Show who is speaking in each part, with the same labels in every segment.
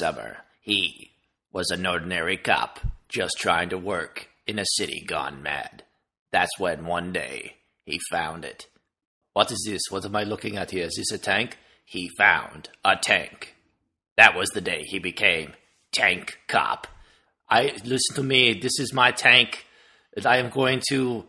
Speaker 1: summer. He was an ordinary cop, just trying to work in a city gone mad. That's when one day he found it. What is this? What am I looking at here? Is this a tank? He found a tank. That was the day he became Tank Cop. I listen to me. This is my tank. I am going to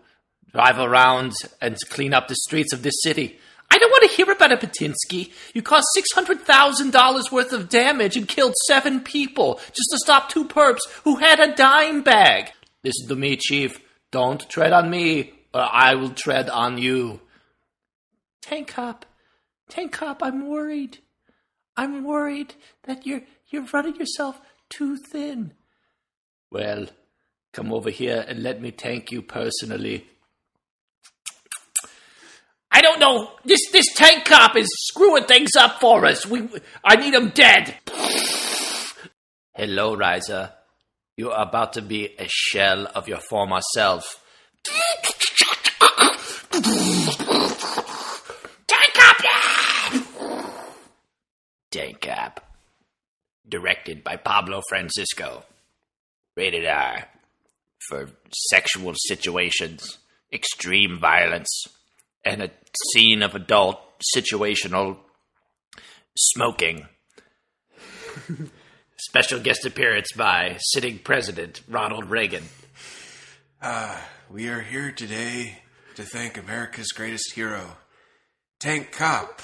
Speaker 1: drive around and clean up the streets of this city. I don't want to hear about it, Patinsky. You caused $600,000 worth of damage and killed seven people just to stop two perps who had a dime bag. Listen to me, Chief. Don't tread on me, or I will tread on you. Tank Cop, Tank Cop, I'm worried. I'm worried that you're you're running yourself too thin. Well, come over here and let me thank you personally. I don't know. This this tank cop is screwing things up for us. We I need him dead. Hello, Riza. You are about to be a shell of your former self. Tank cop. Tank cop. Directed by Pablo Francisco. Rated R. For sexual situations, extreme violence, and a scene of adult situational smoking. Special guest appearance by sitting president Ronald Reagan.
Speaker 2: We are here today to thank America's greatest hero, Tank Cop.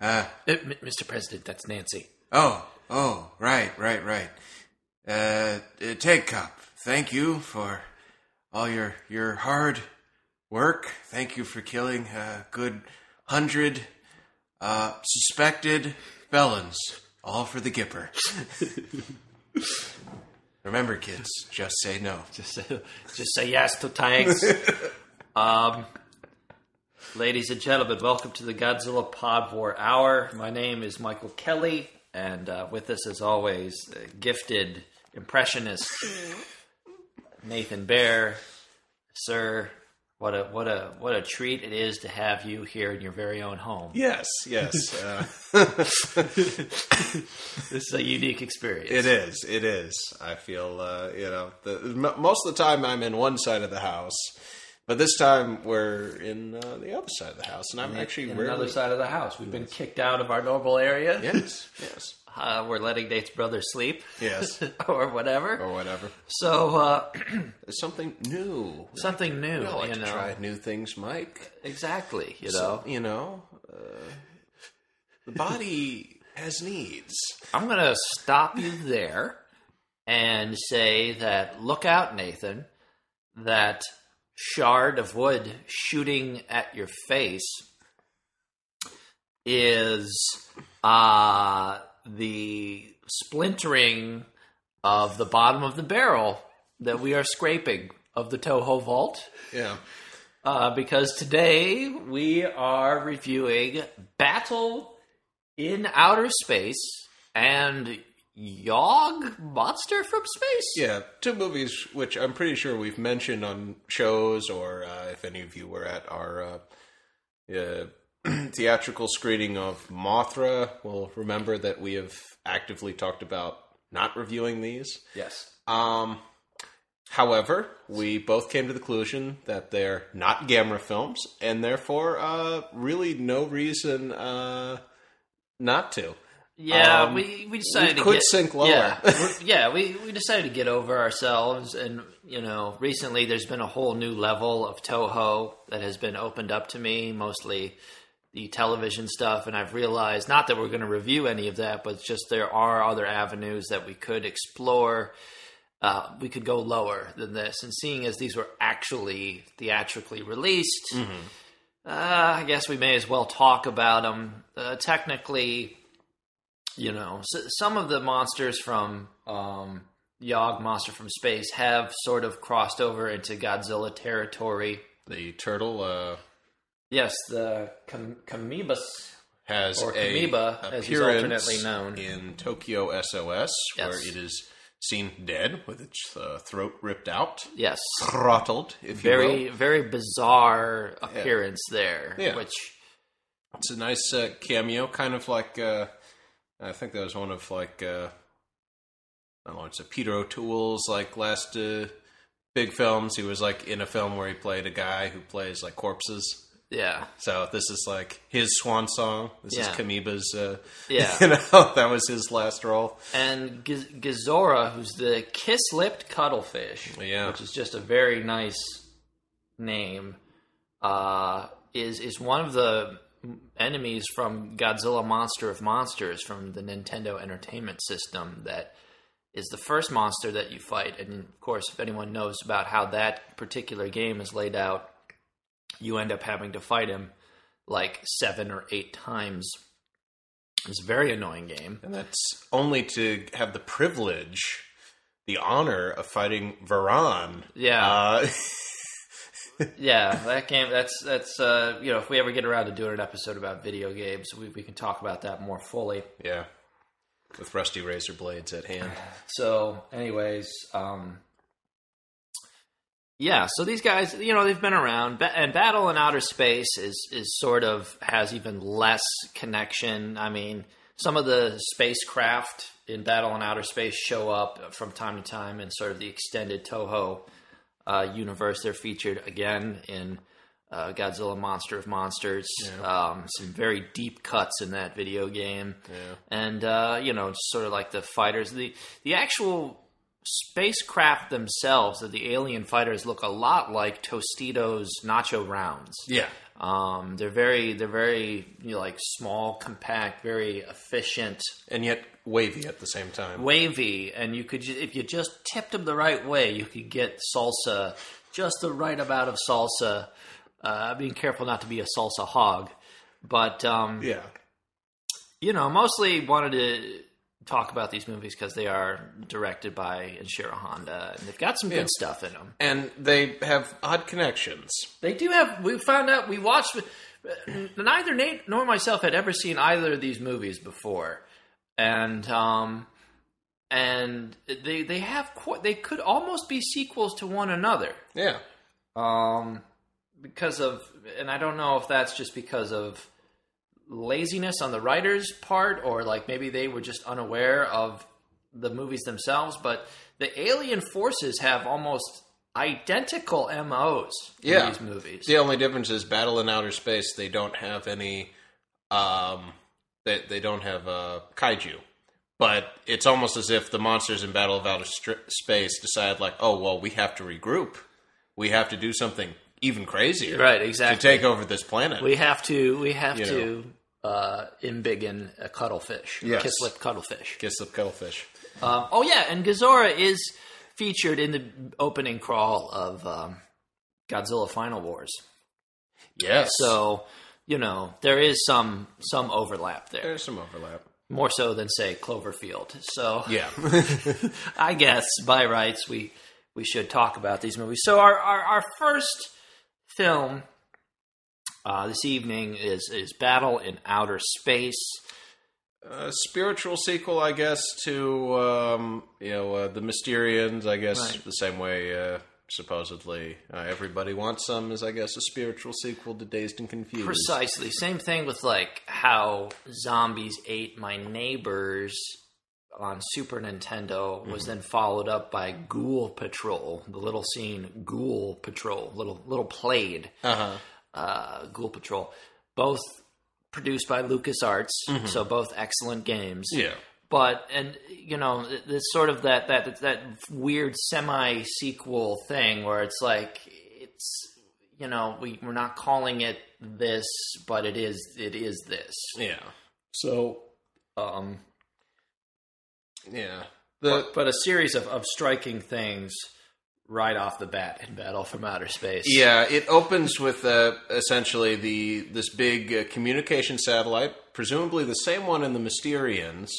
Speaker 2: Uh,
Speaker 1: Uh, M- Mr. President, that's Nancy.
Speaker 2: oh, oh, right, right, right. Uh, uh, Tank Cop, thank you for all your your hard work. Thank you for killing a good hundred uh, suspected felons, all for the Gipper. Remember, kids, just say no.
Speaker 1: Just say, just say yes to tanks. um, ladies and gentlemen, welcome to the Godzilla Pod War Hour. My name is Michael Kelly, and uh, with us, as always, uh, gifted impressionist Nathan Bear. Sir, what a what a what a treat it is to have you here in your very own home.
Speaker 3: Yes, yes. Uh,
Speaker 1: This is a unique experience.
Speaker 3: it is. It is. I feel, uh, you know, the, m- most of the time I'm in one side of the house, but this time we're in uh, the other side of the house, and I'm actually
Speaker 1: in
Speaker 3: rarely.
Speaker 1: another side of the house. We've been kicked out of our normal area.
Speaker 3: Yes, yes,
Speaker 1: Uh, we're letting Nate's brother sleep.
Speaker 3: yes,
Speaker 1: or whatever.
Speaker 3: or whatever.
Speaker 1: So uh,
Speaker 3: something new.
Speaker 1: something new,
Speaker 3: I like
Speaker 1: you
Speaker 3: to
Speaker 1: know.
Speaker 3: try new things, Mike.
Speaker 1: Exactly, you
Speaker 3: So,
Speaker 1: know.
Speaker 3: you know, uh, the body has needs.
Speaker 1: I'm gonna stop you there and say that look out, Nathan. That shard of wood shooting at your face is uh, the splintering of the bottom of the barrel that we are scraping of the Toho Vault.
Speaker 3: Yeah.
Speaker 1: uh, because today we are reviewing Battle in Outer Space and Yog Monster from Space.
Speaker 3: Yeah, two movies which I'm pretty sure we've mentioned on shows, or uh, if any of you were at our uh, uh, theatrical screening of Mothra, will remember that we have actively talked about not reviewing these.
Speaker 1: Yes.
Speaker 3: Um, however, we both came to the conclusion that they're not Gamera films, and therefore, uh, really no reason uh, not to.
Speaker 1: Yeah,
Speaker 3: Um,
Speaker 1: we, we decided
Speaker 3: we
Speaker 1: to
Speaker 3: could
Speaker 1: get,
Speaker 3: sink lower.
Speaker 1: Yeah, yeah, we, we decided to get over ourselves, and you know, recently there's been a whole new level of Toho that has been opened up to me, mostly the television stuff, and I've realized not that we're going to review any of that, but just there are other avenues that we could explore. Uh, we could go lower than this, and seeing as these were actually theatrically released, uh, I guess we may as well talk about them. Uh, technically, you know, s some of the monsters from um, Yog Monster from Space have sort of crossed over into Godzilla territory.
Speaker 3: The turtle uh,
Speaker 1: Yes, the Kam- Kamoebas.
Speaker 3: has
Speaker 1: Or
Speaker 3: a
Speaker 1: as he's alternately known.
Speaker 3: in Tokyo SOS, where it is seen dead with its uh, throat ripped out,
Speaker 1: Yes,
Speaker 3: throttled, if you
Speaker 1: very
Speaker 3: will.
Speaker 1: very bizarre appearance there.
Speaker 3: Yeah.
Speaker 1: Which
Speaker 3: It's a nice uh, cameo, kind of like uh, I think that was one of like uh, I don't know. It's a Peter O'Toole's like last uh, big films. He was like in a film where he played a guy who plays like corpses.
Speaker 1: Yeah.
Speaker 3: So this is like his swan song. This is Kamiba's. Uh,
Speaker 1: Yeah.
Speaker 3: you know that was his last role.
Speaker 1: And Giz- Gezora, who's the kiss-lipped cuttlefish,
Speaker 3: Yeah.
Speaker 1: which is just a very nice name, uh, is is one of the enemies from Godzilla Monster of Monsters from the Nintendo Entertainment System. That is the first monster that you fight, and of course, if anyone knows about how that particular game is laid out, you end up having to fight him like seven or eight times. It's a very annoying game.
Speaker 3: And that's only to have the privilege, the honor of fighting Varan.
Speaker 1: Yeah.
Speaker 3: Uh,
Speaker 1: Yeah, that game. That's that's uh, you know, if we ever get around to doing an episode about video games, we, we can talk about that more fully.
Speaker 3: yeah. With rusty razor blades at hand.
Speaker 1: So, anyways, um, yeah. So these guys, you know, they've been around, and Battle in Outer Space is is sort of has even less connection. I mean, some of the spacecraft in Battle in Outer Space show up from time to time in sort of the extended Toho uh, universe. They're featured again in uh, Godzilla Monster of Monsters. Um, some very deep cuts in that video game, and uh, you know, just sort of like the fighters. The the actual spacecraft themselves, that the alien fighters, look a lot like Tostitos nacho rounds.
Speaker 3: Yeah.
Speaker 1: Um, they're very they're very you know, like small, compact, very efficient
Speaker 3: And yet wavy at the same time.
Speaker 1: wavy, and you could ju- if you just tipped them the right way, you could get salsa, just the right amount of salsa. Uh, being careful not to be a salsa hog, but um,
Speaker 3: Yeah.
Speaker 1: you know, mostly wanted to talk about these movies because they are directed by Ishiro Honda, and they've got some good stuff in them.
Speaker 3: And they have odd connections.
Speaker 1: They do have. We found out. We watched. Neither Nate nor myself had ever seen either of these movies before, and um, and they they have qu- they could almost be sequels to one another.
Speaker 3: Yeah.
Speaker 1: Um, because of, and I don't know if that's just because of laziness on the writer's part, or like maybe they were just unaware of the movies themselves. But the alien forces have almost identical MOs in
Speaker 3: Yeah.
Speaker 1: these movies.
Speaker 3: The only difference is Battle in Outer Space. They don't have any. Um, they they don't have uh, kaiju, but it's almost as if the monsters in Battle of Outer Stri- Space decide, like, oh well, we have to regroup. We have to do something even crazier,
Speaker 1: Right, exactly.
Speaker 3: To take over this planet.
Speaker 1: We have to. We have
Speaker 3: You
Speaker 1: to. Uh, embiggen a cuttlefish,
Speaker 3: Yes.
Speaker 1: kiss lip cuttlefish.
Speaker 3: Kiss the cuttlefish.
Speaker 1: Um, oh yeah, and Gezora is featured in the opening crawl of um, Godzilla Final Wars.
Speaker 3: Yes.
Speaker 1: So you know there is some some overlap there,
Speaker 3: there's some overlap.
Speaker 1: more so than say Cloverfield. So
Speaker 3: Yeah.
Speaker 1: I guess by rights we we should talk about these movies. So our our, our first film uh, this evening is is Battle in Outer Space.
Speaker 3: a spiritual sequel, I guess, to um, you know uh, the Mysterians. I guess
Speaker 1: Right.
Speaker 3: the same way uh, supposedly uh, everybody wants some is, I guess, a spiritual sequel to Dazed and Confused.
Speaker 1: Precisely. Same thing with like how zombies ate my neighbors on Super Nintendo was then followed up by Ghoul Patrol, the little scene Ghoul Patrol, little little played
Speaker 3: Uh huh.
Speaker 1: uh, Ghoul Patrol, both produced by LucasArts, so both excellent games.
Speaker 3: Yeah.
Speaker 1: But and you know, this sort of that that that weird semi sequel thing where it's like it's you know we we're not calling it this, but it is it is this.
Speaker 3: Yeah.
Speaker 1: So, um,
Speaker 3: Yeah. The
Speaker 1: but a series of, of striking things right off the bat in Battle from Outer Space.
Speaker 3: Yeah, it opens with uh, essentially the this big uh, communication satellite, presumably the same one in the Mysterians,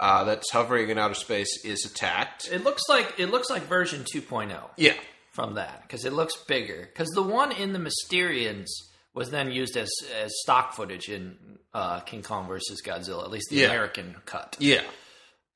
Speaker 3: uh, that's hovering in outer space, is attacked.
Speaker 1: It looks like it looks like version 2.0
Speaker 3: Yeah,
Speaker 1: from that because it looks bigger. Because the one in the Mysterians was then used as as stock footage in uh, King Kong versus Godzilla, at least the
Speaker 3: Yeah.
Speaker 1: American cut.
Speaker 3: yeah,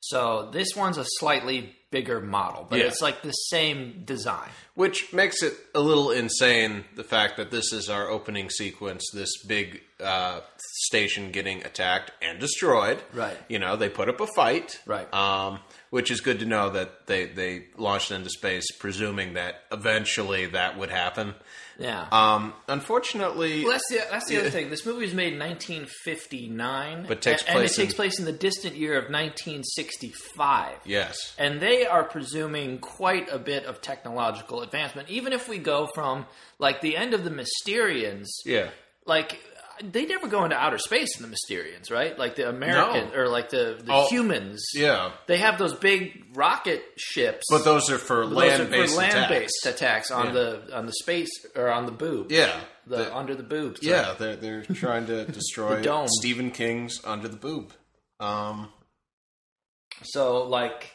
Speaker 1: So this one's a slightly bigger model, but
Speaker 3: Yeah.
Speaker 1: it's like the same design.
Speaker 3: Which makes it a little insane the fact that this is our opening sequence, this big uh, station getting attacked and destroyed.
Speaker 1: Right.
Speaker 3: You know, they put up a fight.
Speaker 1: Right.
Speaker 3: Um, which is good to know that they, they launched into space, presuming that eventually that would happen.
Speaker 1: Yeah.
Speaker 3: Um, unfortunately,
Speaker 1: Well, that's the that's the other thing. This movie was made in 1959,
Speaker 3: But takes
Speaker 1: and, and
Speaker 3: place
Speaker 1: it takes place in the distant year of 1965.
Speaker 3: yes.
Speaker 1: And they are presuming quite a bit of technological advancement. Even if we go from like the end of the Mysterians,
Speaker 3: Yeah.
Speaker 1: like they never go into outer space in the Mysterians, right? Like the American
Speaker 3: No.
Speaker 1: or like the, the
Speaker 3: Oh,
Speaker 1: humans.
Speaker 3: Yeah.
Speaker 1: They have those big rocket ships.
Speaker 3: But those are for
Speaker 1: are
Speaker 3: land-based
Speaker 1: for
Speaker 3: attacks.
Speaker 1: land-based attacks on
Speaker 3: Yeah.
Speaker 1: the on the space or on the boob.
Speaker 3: Yeah.
Speaker 1: the,
Speaker 3: The-
Speaker 1: under the boobs.
Speaker 3: Yeah, they're they're trying to destroy
Speaker 1: dome.
Speaker 3: Stephen King's Under the Boob. Um,
Speaker 1: So like,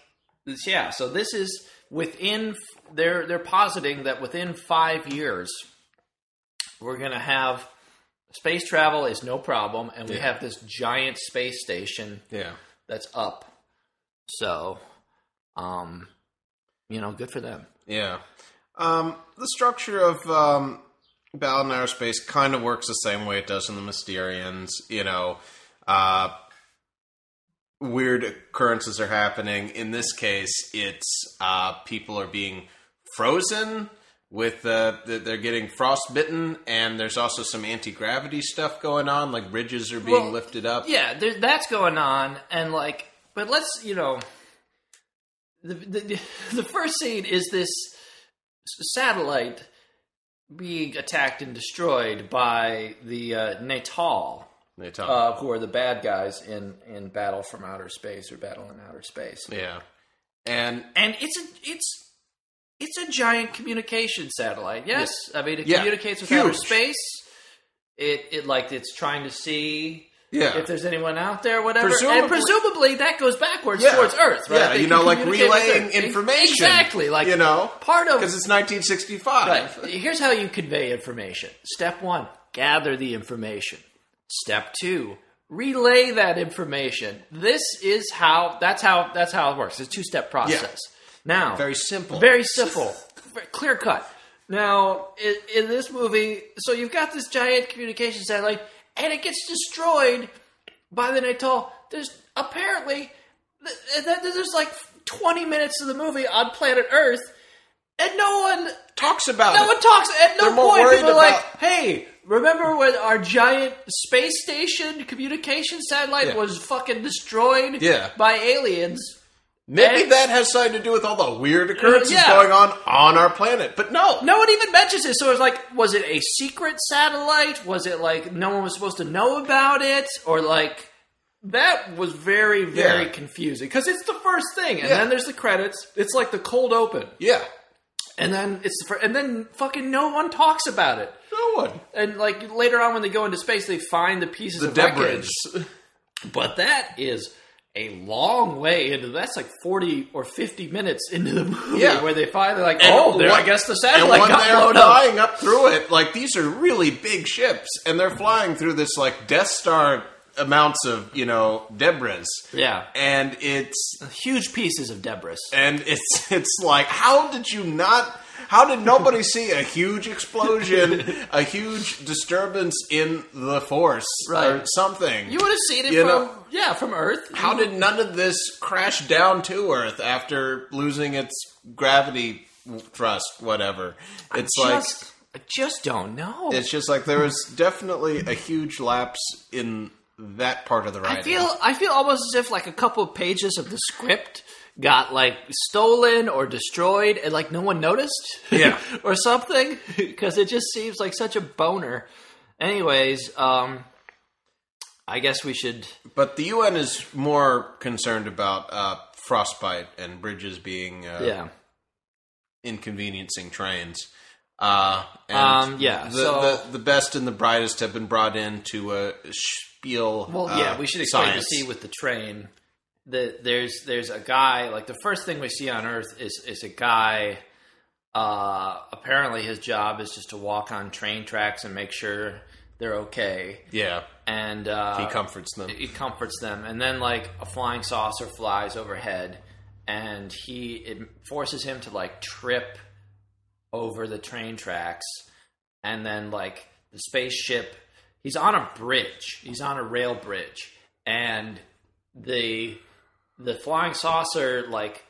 Speaker 1: yeah. So this is within. They're they're positing that within five years, we're gonna have space travel is no problem, and we
Speaker 3: Yeah.
Speaker 1: have this giant space station
Speaker 3: yeah,
Speaker 1: that's up. So, um, you know, good for them.
Speaker 3: yeah. Um, the structure of um, Battle in Outer Space kind of works the same way it does in the Mysterians. You know, uh, weird occurrences are happening. In this case, it's uh, people are being frozen. With uh, they're getting frostbitten, and there's also some anti gravity stuff going on. Like bridges are being
Speaker 1: Well,
Speaker 3: lifted up.
Speaker 1: Yeah, there, that's going on, and like, but let's you know, the the, the first scene is this satellite being attacked and destroyed by the uh, Natal,
Speaker 3: talk.
Speaker 1: uh, who are the bad guys in in Battle from Outer Space or Battle in Outer Space,
Speaker 3: Yeah, and
Speaker 1: and it's a it's. It's a giant communication satellite. Yes, I mean it
Speaker 3: Yeah,
Speaker 1: communicates with
Speaker 3: huge.
Speaker 1: outer space. It it like it's trying to see
Speaker 3: yeah,
Speaker 1: if there's anyone out there, whatever.
Speaker 3: Presumably-
Speaker 1: and presumably that goes backwards
Speaker 3: Yeah.
Speaker 1: towards Earth, right?
Speaker 3: Yeah,
Speaker 1: They
Speaker 3: you know, like relaying information.
Speaker 1: Exactly, like
Speaker 3: you know,
Speaker 1: part of
Speaker 3: because it's 1965.
Speaker 1: right. Here's how you convey information. Step one: gather the information. Step two: relay that information. This is how. That's how. That's how it works. It's a two-step process. Now,
Speaker 3: Very simple.
Speaker 1: very simple, clear cut. Now, in, in this movie, so you've got this giant communication satellite, and it gets destroyed by the Natal. There's apparently th- th- there's like 20 minutes of the movie on planet Earth, and no one
Speaker 3: Talks about
Speaker 1: no
Speaker 3: it.
Speaker 1: one talks. At no
Speaker 3: They're
Speaker 1: point, people are like, "Hey, remember when our giant space station communication satellite
Speaker 3: Yeah.
Speaker 1: was fucking destroyed
Speaker 3: Yeah.
Speaker 1: by aliens?"
Speaker 3: Maybe
Speaker 1: and-
Speaker 3: that has something to do with all the weird occurrences
Speaker 1: Yeah.
Speaker 3: going on on our planet. But no,
Speaker 1: No one even mentions it. So it's like, was it a secret satellite? Was it like no one was supposed to know about it? Or like, that was very, very
Speaker 3: Yeah.
Speaker 1: confusing. Because it's the first thing. And
Speaker 3: Yeah.
Speaker 1: then there's the credits. It's like the cold open.
Speaker 3: yeah,
Speaker 1: And then it's the fir- and then fucking no one talks about it.
Speaker 3: no one.
Speaker 1: And like later on when they go into space, they find the pieces
Speaker 3: The
Speaker 1: of
Speaker 3: debris.
Speaker 1: wreckage. But that is a long way into that's like 40 or 50 minutes into the movie
Speaker 3: Yeah.
Speaker 1: where they finally like
Speaker 3: And
Speaker 1: oh there, I guess the
Speaker 3: And
Speaker 1: satellite
Speaker 3: when
Speaker 1: got
Speaker 3: they're
Speaker 1: blown up
Speaker 3: up through it, like these are really big ships, and they're flying through this like Death Star amounts of you know debris.
Speaker 1: Yeah.
Speaker 3: and it's
Speaker 1: huge pieces of debris.
Speaker 3: and it's it's like how did you not how did nobody see a huge explosion a huge disturbance in the force or something?
Speaker 1: You would have seen it
Speaker 3: You
Speaker 1: from
Speaker 3: know-
Speaker 1: yeah from Earth.
Speaker 3: how did none of this crash down to earth after losing its gravity thrust whatever? It's like
Speaker 1: just, I just don't know.
Speaker 3: it's just like there was definitely a huge lapse in that part of the writing.
Speaker 1: I feel I feel almost as if like a couple of pages of the script got like stolen or destroyed and like no one noticed
Speaker 3: Yeah.
Speaker 1: or something because it just seems like such a boner anyways um i guess we should
Speaker 3: But the UN is more concerned about uh, frostbite and bridges being uh,
Speaker 1: yeah
Speaker 3: inconveniencing trains. Uh, and
Speaker 1: Um, yeah,
Speaker 3: the,
Speaker 1: so-
Speaker 3: the the best and the brightest have been brought in to uh, spiel.
Speaker 1: well
Speaker 3: uh,
Speaker 1: yeah we should explain
Speaker 3: science.
Speaker 1: the scene with the train that there's there's a guy like the first thing we see on earth is is a guy uh apparently his job is just to walk on train tracks and make sure they're okay
Speaker 3: Yeah,
Speaker 1: and uh
Speaker 3: he comforts them.
Speaker 1: it comforts them and then like a flying saucer flies overhead and he it forces him to like trip over the train tracks, and then like the spaceship. He's on a bridge. He's on a rail bridge, and the the flying saucer like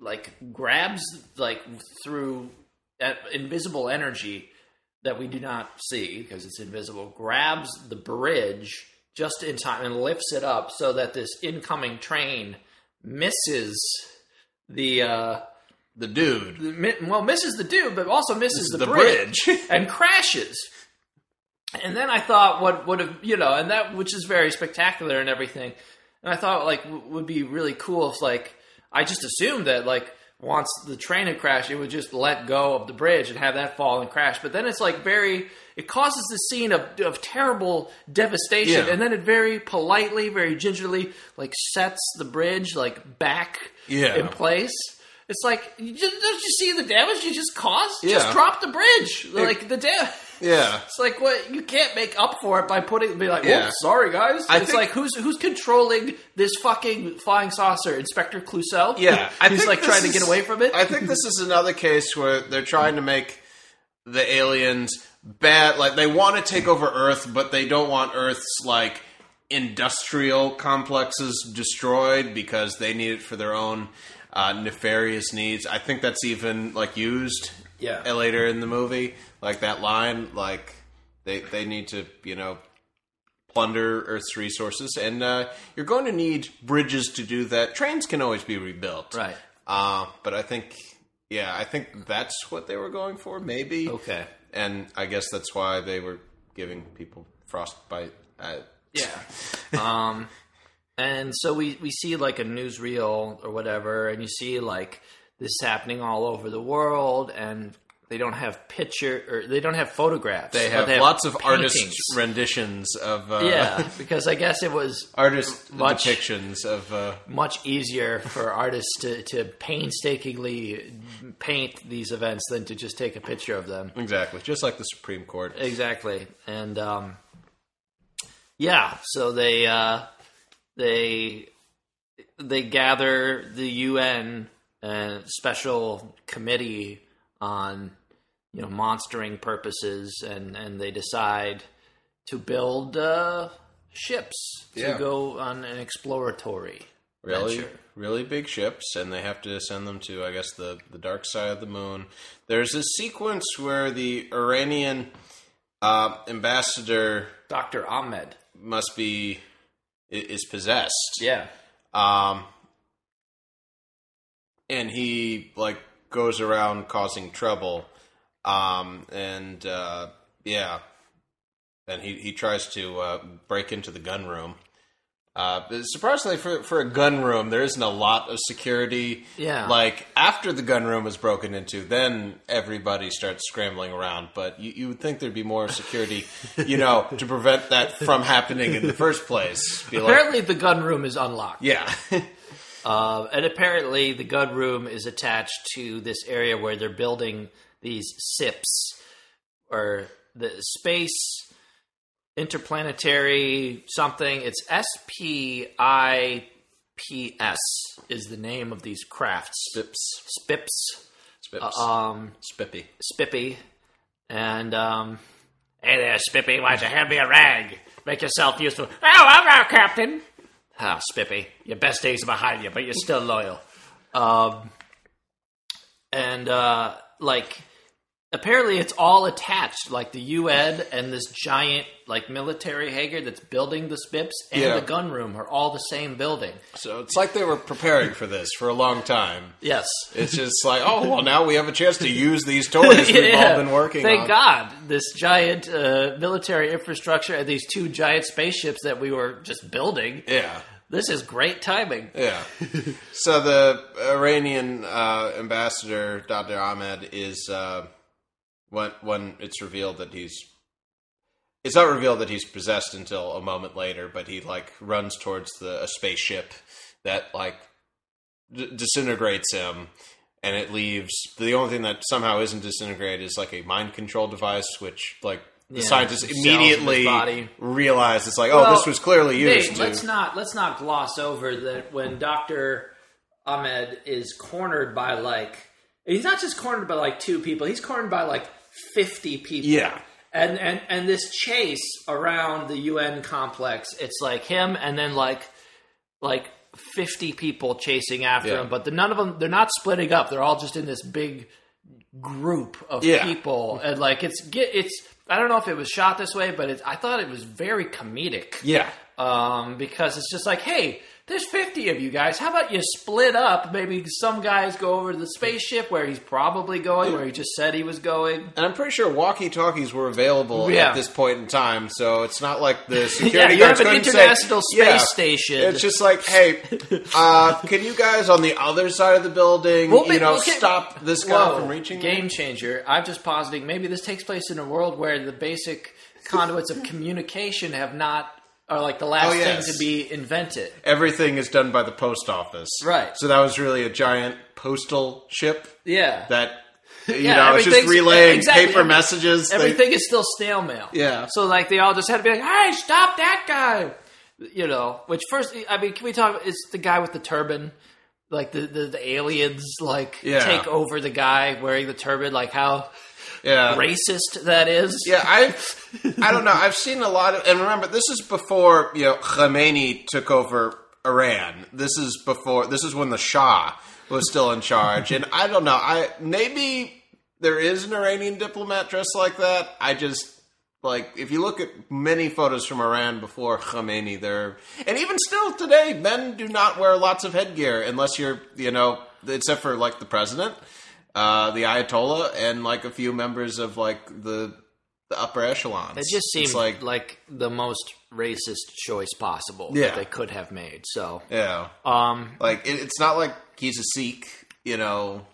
Speaker 1: like grabs like through invisible energy that we do not see because it's invisible grabs the bridge just in time and lifts it up so that this incoming train misses the uh
Speaker 3: The dude.
Speaker 1: the well misses the dude but also misses the,
Speaker 3: the
Speaker 1: bridge,
Speaker 3: bridge.
Speaker 1: and crashes and then i thought what would have you know and that which is very spectacular and everything and i thought like w- would be really cool if like i just assumed that like once the train had crashed it would just let go of the bridge and have that fall and crash but then it's like very it causes this scene of, of terrible devastation
Speaker 3: Yeah.
Speaker 1: and then it very politely very gingerly like sets the bridge like back
Speaker 3: Yeah.
Speaker 1: in place it's like you just, don't you see the damage you just caused
Speaker 3: Yeah.
Speaker 1: just drop the bridge like the damage
Speaker 3: Yeah.
Speaker 1: it's like what you can't make up for it by putting be like,
Speaker 3: Yeah.
Speaker 1: "Whoops, sorry guys."
Speaker 3: I
Speaker 1: it's
Speaker 3: think-
Speaker 1: like who's who's controlling this fucking flying saucer? Inspector Clouseau.
Speaker 3: Yeah, I
Speaker 1: he's like trying to get away from it.
Speaker 3: I think this is another case where they're trying to make the aliens bad. Like they want to take over Earth, but they don't want Earth's like industrial complexes destroyed because they need it for their own uh, nefarious needs. I think that's even like used
Speaker 1: Yeah.
Speaker 3: later in the movie, like that line, like they they need to you know plunder Earth's resources, and uh, you're going to need bridges to do that. Trains can always be rebuilt,
Speaker 1: Right.
Speaker 3: Uh, but I think, yeah, I think that's what they were going for, maybe.
Speaker 1: okay.
Speaker 3: And I guess that's why they were giving people frostbite. Uh,
Speaker 1: Yeah. um, and so we we see like a newsreel or whatever, and you see like this is happening all over the world, and they don't have picture or they don't have photographs.
Speaker 3: they have lots of artist renditions of uh,
Speaker 1: Yeah, because I guess it was
Speaker 3: artist
Speaker 1: Much-
Speaker 3: depictions of. Uh,
Speaker 1: much easier for artists to, to painstakingly paint these events than to just take a picture of them.
Speaker 3: exactly, just like the Supreme Court.
Speaker 1: Exactly, and um, yeah, so they uh, they they gather the UN uh, special committee on you know monstering purposes, and and they decide to build uh, ships to
Speaker 3: Yeah.
Speaker 1: go on an exploratory
Speaker 3: really
Speaker 1: venture.
Speaker 3: really big ships and they have to send them to i guess the, the dark side of the moon there's a sequence where the iranian uh, ambassador
Speaker 1: Dr. Ahmed.
Speaker 3: must be is possessed
Speaker 1: Yeah.
Speaker 3: um and he like goes around causing trouble um and uh yeah and he he tries to uh break into the gun room uh, but surprisingly, for for a gun room, there isn't a lot of security.
Speaker 1: Yeah.
Speaker 3: Like after the gun room is broken into, then everybody starts scrambling around. But you, you would think there'd be more security, you know, to prevent that from happening in the first place. Be like,
Speaker 1: Apparently, the gun room is unlocked.
Speaker 3: yeah,
Speaker 1: Uh, and apparently, the gun room is attached to this area where they're building these SIPs, or the Space Interplanetary something. It's S P I P S is the name of these crafts.
Speaker 3: Spips,
Speaker 1: SPIPs.
Speaker 3: spips,
Speaker 1: Um,
Speaker 3: spippy.
Speaker 1: Spippy. And, um, hey there, Spippy, why don't you hand me a rag? Make yourself useful. Oh, I'm our captain. Ah, Spippy, your best days are behind you, but you're still loyal. Um, and, uh, like, apparently it's all attached. Like, the UN and this giant, like, military hager that's building the Spips and
Speaker 3: Yeah.
Speaker 1: the gun room are all the same building.
Speaker 3: So it's like they were preparing for this for a long time.
Speaker 1: Yes.
Speaker 3: It's just like, oh well, now we have a chance to use these toys we've all been working
Speaker 1: Thank
Speaker 3: on.
Speaker 1: God, this giant uh, military infrastructure and these two giant spaceships that we were just building.
Speaker 3: Yeah.
Speaker 1: This is great timing.
Speaker 3: Yeah. so the Iranian uh, ambassador, Dr. Ahmed, is uh, when when it's revealed that he's. It's not revealed that he's possessed until a moment later, but he like runs towards the a spaceship that like d- disintegrates him, and it leaves. The only thing that somehow isn't disintegrated is like a mind control device, which like the
Speaker 1: Yeah,
Speaker 3: scientists
Speaker 1: cells in his
Speaker 3: immediately realize it's like, oh, this was clearly used.
Speaker 1: Nate,
Speaker 3: to,
Speaker 1: let's not let's not gloss over that when Doctor Ahmed is cornered by like he's not just cornered by like two people, he's cornered by like fifty people.
Speaker 3: Yeah.
Speaker 1: And and and this chase around the UN complex, it's like him and then like like 50 people chasing after
Speaker 3: Yeah.
Speaker 1: him, but the, none of them they're not splitting up. They're all just in this big group of
Speaker 3: Yeah.
Speaker 1: people and like it's get it's I don't know if it was shot this way, but it's, I thought it was very comedic
Speaker 3: Yeah.
Speaker 1: um, because it's just like, hey, there's 50 of you guys. How about you split up? Maybe some guys go over to the spaceship where he's probably going, where he just said he was going.
Speaker 3: And I'm pretty sure walkie talkies were available
Speaker 1: Yeah.
Speaker 3: at this point in time, so it's not like the security
Speaker 1: you
Speaker 3: guards
Speaker 1: have an
Speaker 3: couldn't say-
Speaker 1: international space
Speaker 3: Yeah.
Speaker 1: station.
Speaker 3: It's just like, hey, uh, can you guys on the other side of the building,
Speaker 1: Well,
Speaker 3: you
Speaker 1: but-
Speaker 3: know,
Speaker 1: okay.
Speaker 3: stop this guy
Speaker 1: Whoa,
Speaker 3: from reaching? me?
Speaker 1: Game changer. I'm just positing maybe this takes place in a world where the basic conduits of communication have not are like the last
Speaker 3: Oh, yes.
Speaker 1: thing to be invented.
Speaker 3: Everything is done by the post office,
Speaker 1: Right.
Speaker 3: So that was really a giant postal ship
Speaker 1: Yeah.
Speaker 3: that you
Speaker 1: Yeah,
Speaker 3: know it's just
Speaker 1: everything's-
Speaker 3: relaying
Speaker 1: exactly.
Speaker 3: paper
Speaker 1: Every-
Speaker 3: messages. They-
Speaker 1: Everything is still snail mail.
Speaker 3: Yeah.
Speaker 1: So like they all just had to be like, "Hey, stop that guy!" You know. Which first, I mean, can we talk? It's the guy with the turban. Like the, the, the aliens like
Speaker 3: Yeah.
Speaker 1: take over the guy wearing the turban. Like how
Speaker 3: yeah,
Speaker 1: racist that is.
Speaker 3: Yeah, I I don't know. I've seen a lot of, and remember, this is before you know Khomeini took over Iran. This is before. This is when the Shah was still in charge, and I don't know. I maybe there is an Iranian diplomat dressed like that. I just like if you look at many photos from Iran before Khomeini, there and even still today, men do not wear lots of headgear unless you're you know except for like the president uh, the Ayatollah, and like a few members of like the the upper echelons.
Speaker 1: It just seems like
Speaker 3: like
Speaker 1: the most racist choice possible
Speaker 3: Yeah.
Speaker 1: that they could have made. So,
Speaker 3: yeah,
Speaker 1: um,
Speaker 3: like it, it's not like he's a Sikh, you know.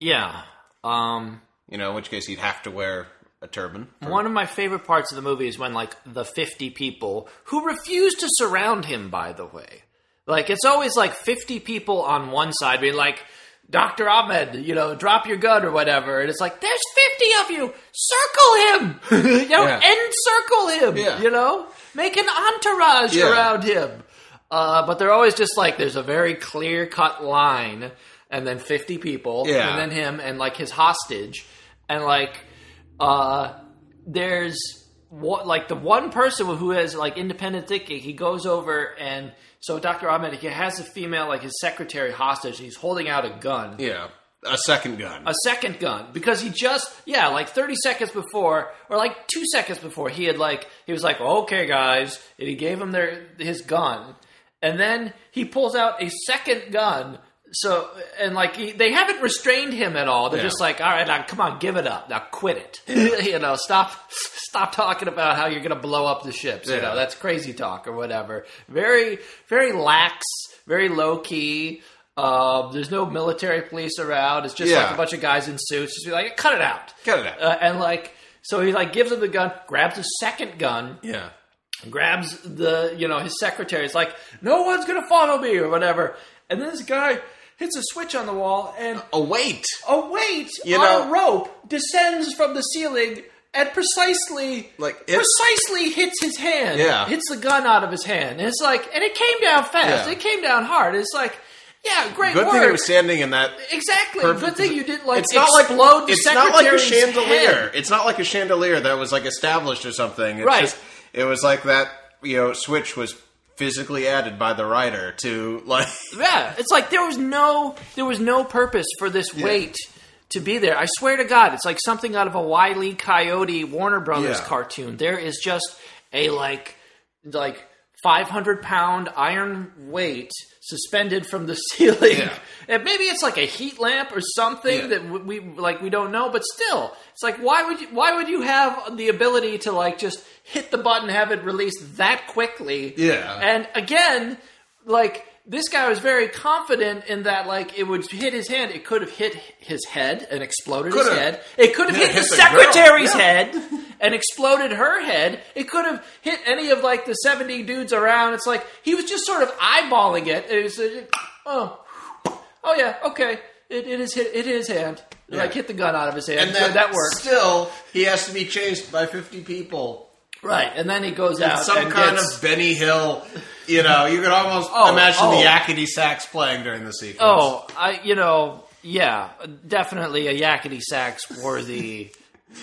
Speaker 1: yeah. Um,
Speaker 3: You know, in which case he'd have to wear a turban.
Speaker 1: one of my favorite parts of the movie is when like the 50 people who refuse to surround him by the way. Like it's always like 50 people on one side being like Dr. Ahmed, you know, drop your gun or whatever. And it's like, there's 50 of you. Circle him. you know,
Speaker 3: Yeah.
Speaker 1: encircle him.
Speaker 3: Yeah.
Speaker 1: You know, make an entourage
Speaker 3: Yeah.
Speaker 1: around him. Uh, but they're always just like, there's a very clear cut line, and then 50 people,
Speaker 3: Yeah.
Speaker 1: and then him, and like his hostage. And like, uh, there's what, like the one person who has like independent thinking, he goes over and so Dr. Ahmed, he has a female, like his secretary hostage. He's holding out a gun
Speaker 3: Yeah, a second gun.
Speaker 1: a second gun because he just yeah like 30 seconds before or like two seconds before he had like he was like okay guys and he gave him their his gun and then he pulls out a second gun so and like he, they haven't restrained him at all they're
Speaker 3: Yeah.
Speaker 1: just like all right now come on give it up now quit it you know stop stop talking about how you're gonna blow up the ships you know that's crazy talk or whatever very very lax very low key uh, there's no military police around. It's just like a bunch of guys in suits. Just be like, cut it out.
Speaker 3: Cut it out.
Speaker 1: Uh, and like, so he like gives him the gun, grabs a second gun,
Speaker 3: yeah,
Speaker 1: grabs the you know his secretary. It's like, no one's gonna follow me or whatever. And then this guy hits a switch on the wall, and
Speaker 3: a weight.
Speaker 1: a weight
Speaker 3: You
Speaker 1: on
Speaker 3: know-
Speaker 1: a rope descends from the ceiling. And precisely,
Speaker 3: Like, it's-
Speaker 1: precisely hits his hand.
Speaker 3: Yeah.
Speaker 1: hits the gun out of his hand. And it's like, and it came down fast.
Speaker 3: Yeah.
Speaker 1: It came down hard. It's like, yeah, great
Speaker 3: Good
Speaker 1: work.
Speaker 3: thing it was standing in that.
Speaker 1: Exactly.
Speaker 3: perfect
Speaker 1: Good thing you didn't like
Speaker 3: it's not like
Speaker 1: the
Speaker 3: it's not like a chandelier.
Speaker 1: head.
Speaker 3: It's not like a chandelier that was like established or something. It's
Speaker 1: Right.
Speaker 3: Just, it was like that. You know, switch was physically added by the writer to like.
Speaker 1: Yeah, it's like there was no there was no purpose for this weight to be there. I swear to God, it's like something out of a Wile E. Coyote Warner Brothers
Speaker 3: Yeah.
Speaker 1: cartoon. There is just a like like five hundred pound iron weight suspended from the ceiling.
Speaker 3: Yeah.
Speaker 1: And maybe it's like a heat lamp or something
Speaker 3: Yeah.
Speaker 1: that we like we don't know, but still, it's like why would you why would you have the ability to like just hit the button, have it released that quickly?
Speaker 3: Yeah.
Speaker 1: And again, like this guy was very confident in that like it would hit his hand. It could have hit his head and exploded his
Speaker 3: Could've.
Speaker 1: head. It could have
Speaker 3: Yeah,
Speaker 1: hit,
Speaker 3: hit
Speaker 1: the
Speaker 3: the
Speaker 1: secretary's
Speaker 3: Yeah.
Speaker 1: head and exploded her head. It could have hit any of like the seventy dudes around. It's like he was just sort of eyeballing it. It was uh, oh oh yeah okay. It, it is hit it his hand. Like hit the gun out of his hand.
Speaker 3: And then
Speaker 1: that worked.
Speaker 3: Still, he has to be chased by fifty people.
Speaker 1: Right. And then he goes out
Speaker 3: Some kind
Speaker 1: gets-
Speaker 3: of Benny Hill You know, you could almost
Speaker 1: Oh,
Speaker 3: imagine
Speaker 1: oh.
Speaker 3: the yakety sax playing during the sequence.
Speaker 1: Oh, I you know, yeah, definitely a yakety sax worthy.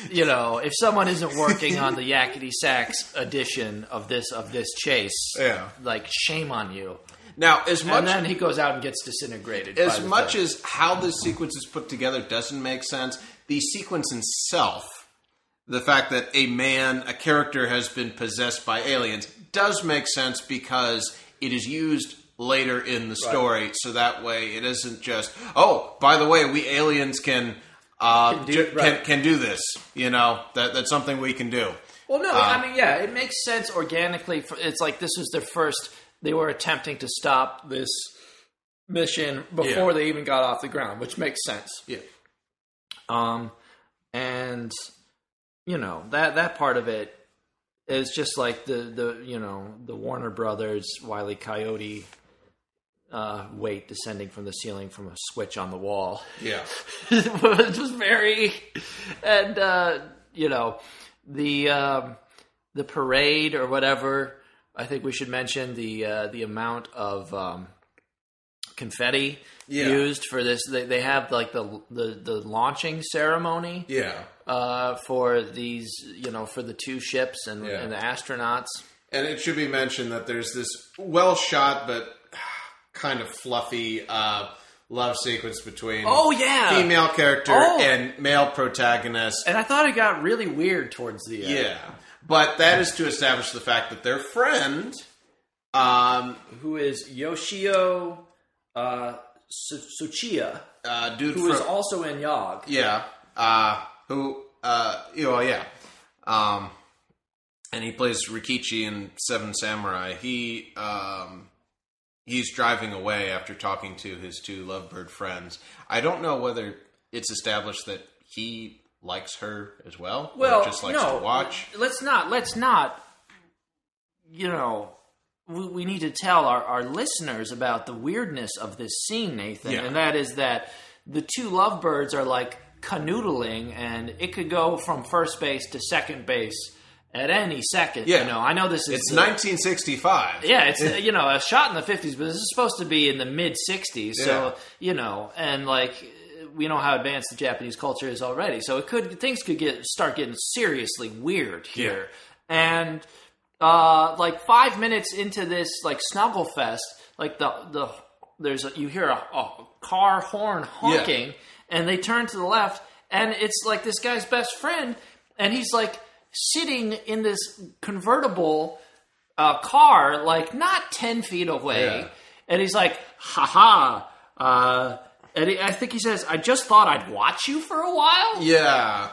Speaker 1: You know, if someone isn't working on the yakety sax edition of this of this chase,
Speaker 3: Yeah.
Speaker 1: like shame on you.
Speaker 3: Now, as much
Speaker 1: and then he goes out and gets disintegrated.
Speaker 3: as much
Speaker 1: thing.
Speaker 3: as how this sequence is put together doesn't make sense, the sequence itself, the fact that a man, a character has been possessed by aliens, does make sense because it is used later in the story. So that way it isn't just, oh, by the way, we aliens can. Uh,
Speaker 1: Can do-
Speaker 3: ju- can,
Speaker 1: right.
Speaker 3: can do this, you know that that's something we can do.
Speaker 1: Well, no,
Speaker 3: Uh,
Speaker 1: I mean, yeah, it makes sense organically. For, it's like this was their first. They were attempting to stop this mission before
Speaker 3: Yeah.
Speaker 1: they even got off the ground, which makes sense.
Speaker 3: Yeah,
Speaker 1: Um, and you know that that part of it is just like the the you know the Warner Brothers Wiley Coyote uh, weight descending from the ceiling from a switch on the wall.
Speaker 3: yeah,
Speaker 1: it was very and uh you know the um the parade or whatever i think we should mention the uh the amount of um confetti
Speaker 3: Yeah.
Speaker 1: used for this they, they have like the, the the launching ceremony
Speaker 3: yeah.
Speaker 1: Uh for these you know for the two ships and,
Speaker 3: Yeah.
Speaker 1: and the astronauts
Speaker 3: And it should be mentioned that there's this well shot but kind of fluffy uh, love sequence between
Speaker 1: oh yeah
Speaker 3: female character
Speaker 1: Oh.
Speaker 3: and male protagonist.
Speaker 1: and i thought it got really weird towards the end
Speaker 3: Yeah. But that is to establish the fact that their friend, um,
Speaker 1: who is yoshio uh Su- Tsuchiya,
Speaker 3: uh, dude
Speaker 1: who is
Speaker 3: from,
Speaker 1: also in Yog.
Speaker 3: yeah, uh, who, uh, you know, yeah, um, and he plays Rikichi in Seven Samurai. He, um, he's driving away after talking to his two lovebird friends. I don't know whether it's established that he likes her as well,
Speaker 1: Well,
Speaker 3: or just likes
Speaker 1: no,
Speaker 3: to watch.
Speaker 1: Let's not. Let's not. You know, we, we need to tell our, our listeners about the weirdness of this scene, Nathan,
Speaker 3: Yeah.
Speaker 1: and that is that the two lovebirds are like canoodling, and it could go from first base to second base at any second.
Speaker 3: Yeah.
Speaker 1: You know, I know this is
Speaker 3: It's
Speaker 1: the-
Speaker 3: 1965.
Speaker 1: Yeah, it's you know a shot in the fifties, but this is supposed to be in the mid sixties. So you know, and like we know how advanced the Japanese culture is already. So it could things could get start getting seriously weird here. And uh, like five minutes into this like snuggle fest, like the the there's a, you hear a, a car horn honking, and they turn to the left, and it's like this guy's best friend, and he's like sitting in this convertible uh, car, like not ten feet away,
Speaker 3: Yeah.
Speaker 1: and he's like, "Ha ha." Uh, and he, I think he says, "I just thought I'd watch you for a while."
Speaker 3: Yeah,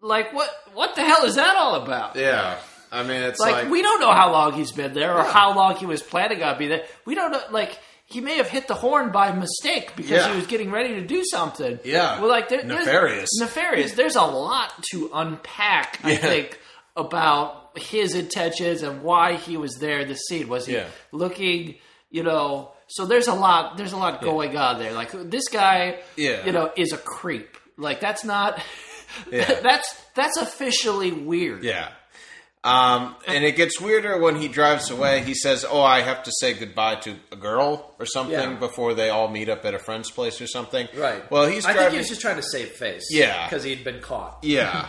Speaker 1: Like what? What the hell is that all about?
Speaker 3: yeah. I mean, it's
Speaker 1: like,
Speaker 3: like,
Speaker 1: we don't know how long he's been there or
Speaker 3: Yeah.
Speaker 1: how long he was planning on being there. We don't know. Like he may have hit the horn by mistake because
Speaker 3: Yeah.
Speaker 1: he was getting ready to do something.
Speaker 3: Yeah.
Speaker 1: well, like there, there's-
Speaker 3: Nefarious.
Speaker 1: Nefarious. There's a lot to unpack. I think about his intentions and why he was there in the scene. Was he
Speaker 3: Yeah.
Speaker 1: looking? You know. So there's a lot. There's a lot going on there. Like this guy.
Speaker 3: Yeah.
Speaker 1: You know, is a creep. Like that's not.
Speaker 3: Yeah.
Speaker 1: that's that's officially weird.
Speaker 3: yeah. Um, and it gets weirder when he drives away. He says, "Oh, I have to say goodbye to a girl or something
Speaker 1: Yeah.
Speaker 3: before they all meet up at a friend's place or something."
Speaker 1: Right.
Speaker 3: Well, he's
Speaker 1: I think he was just trying to save face.
Speaker 3: Yeah.
Speaker 1: Because he'd been caught.
Speaker 3: Yeah.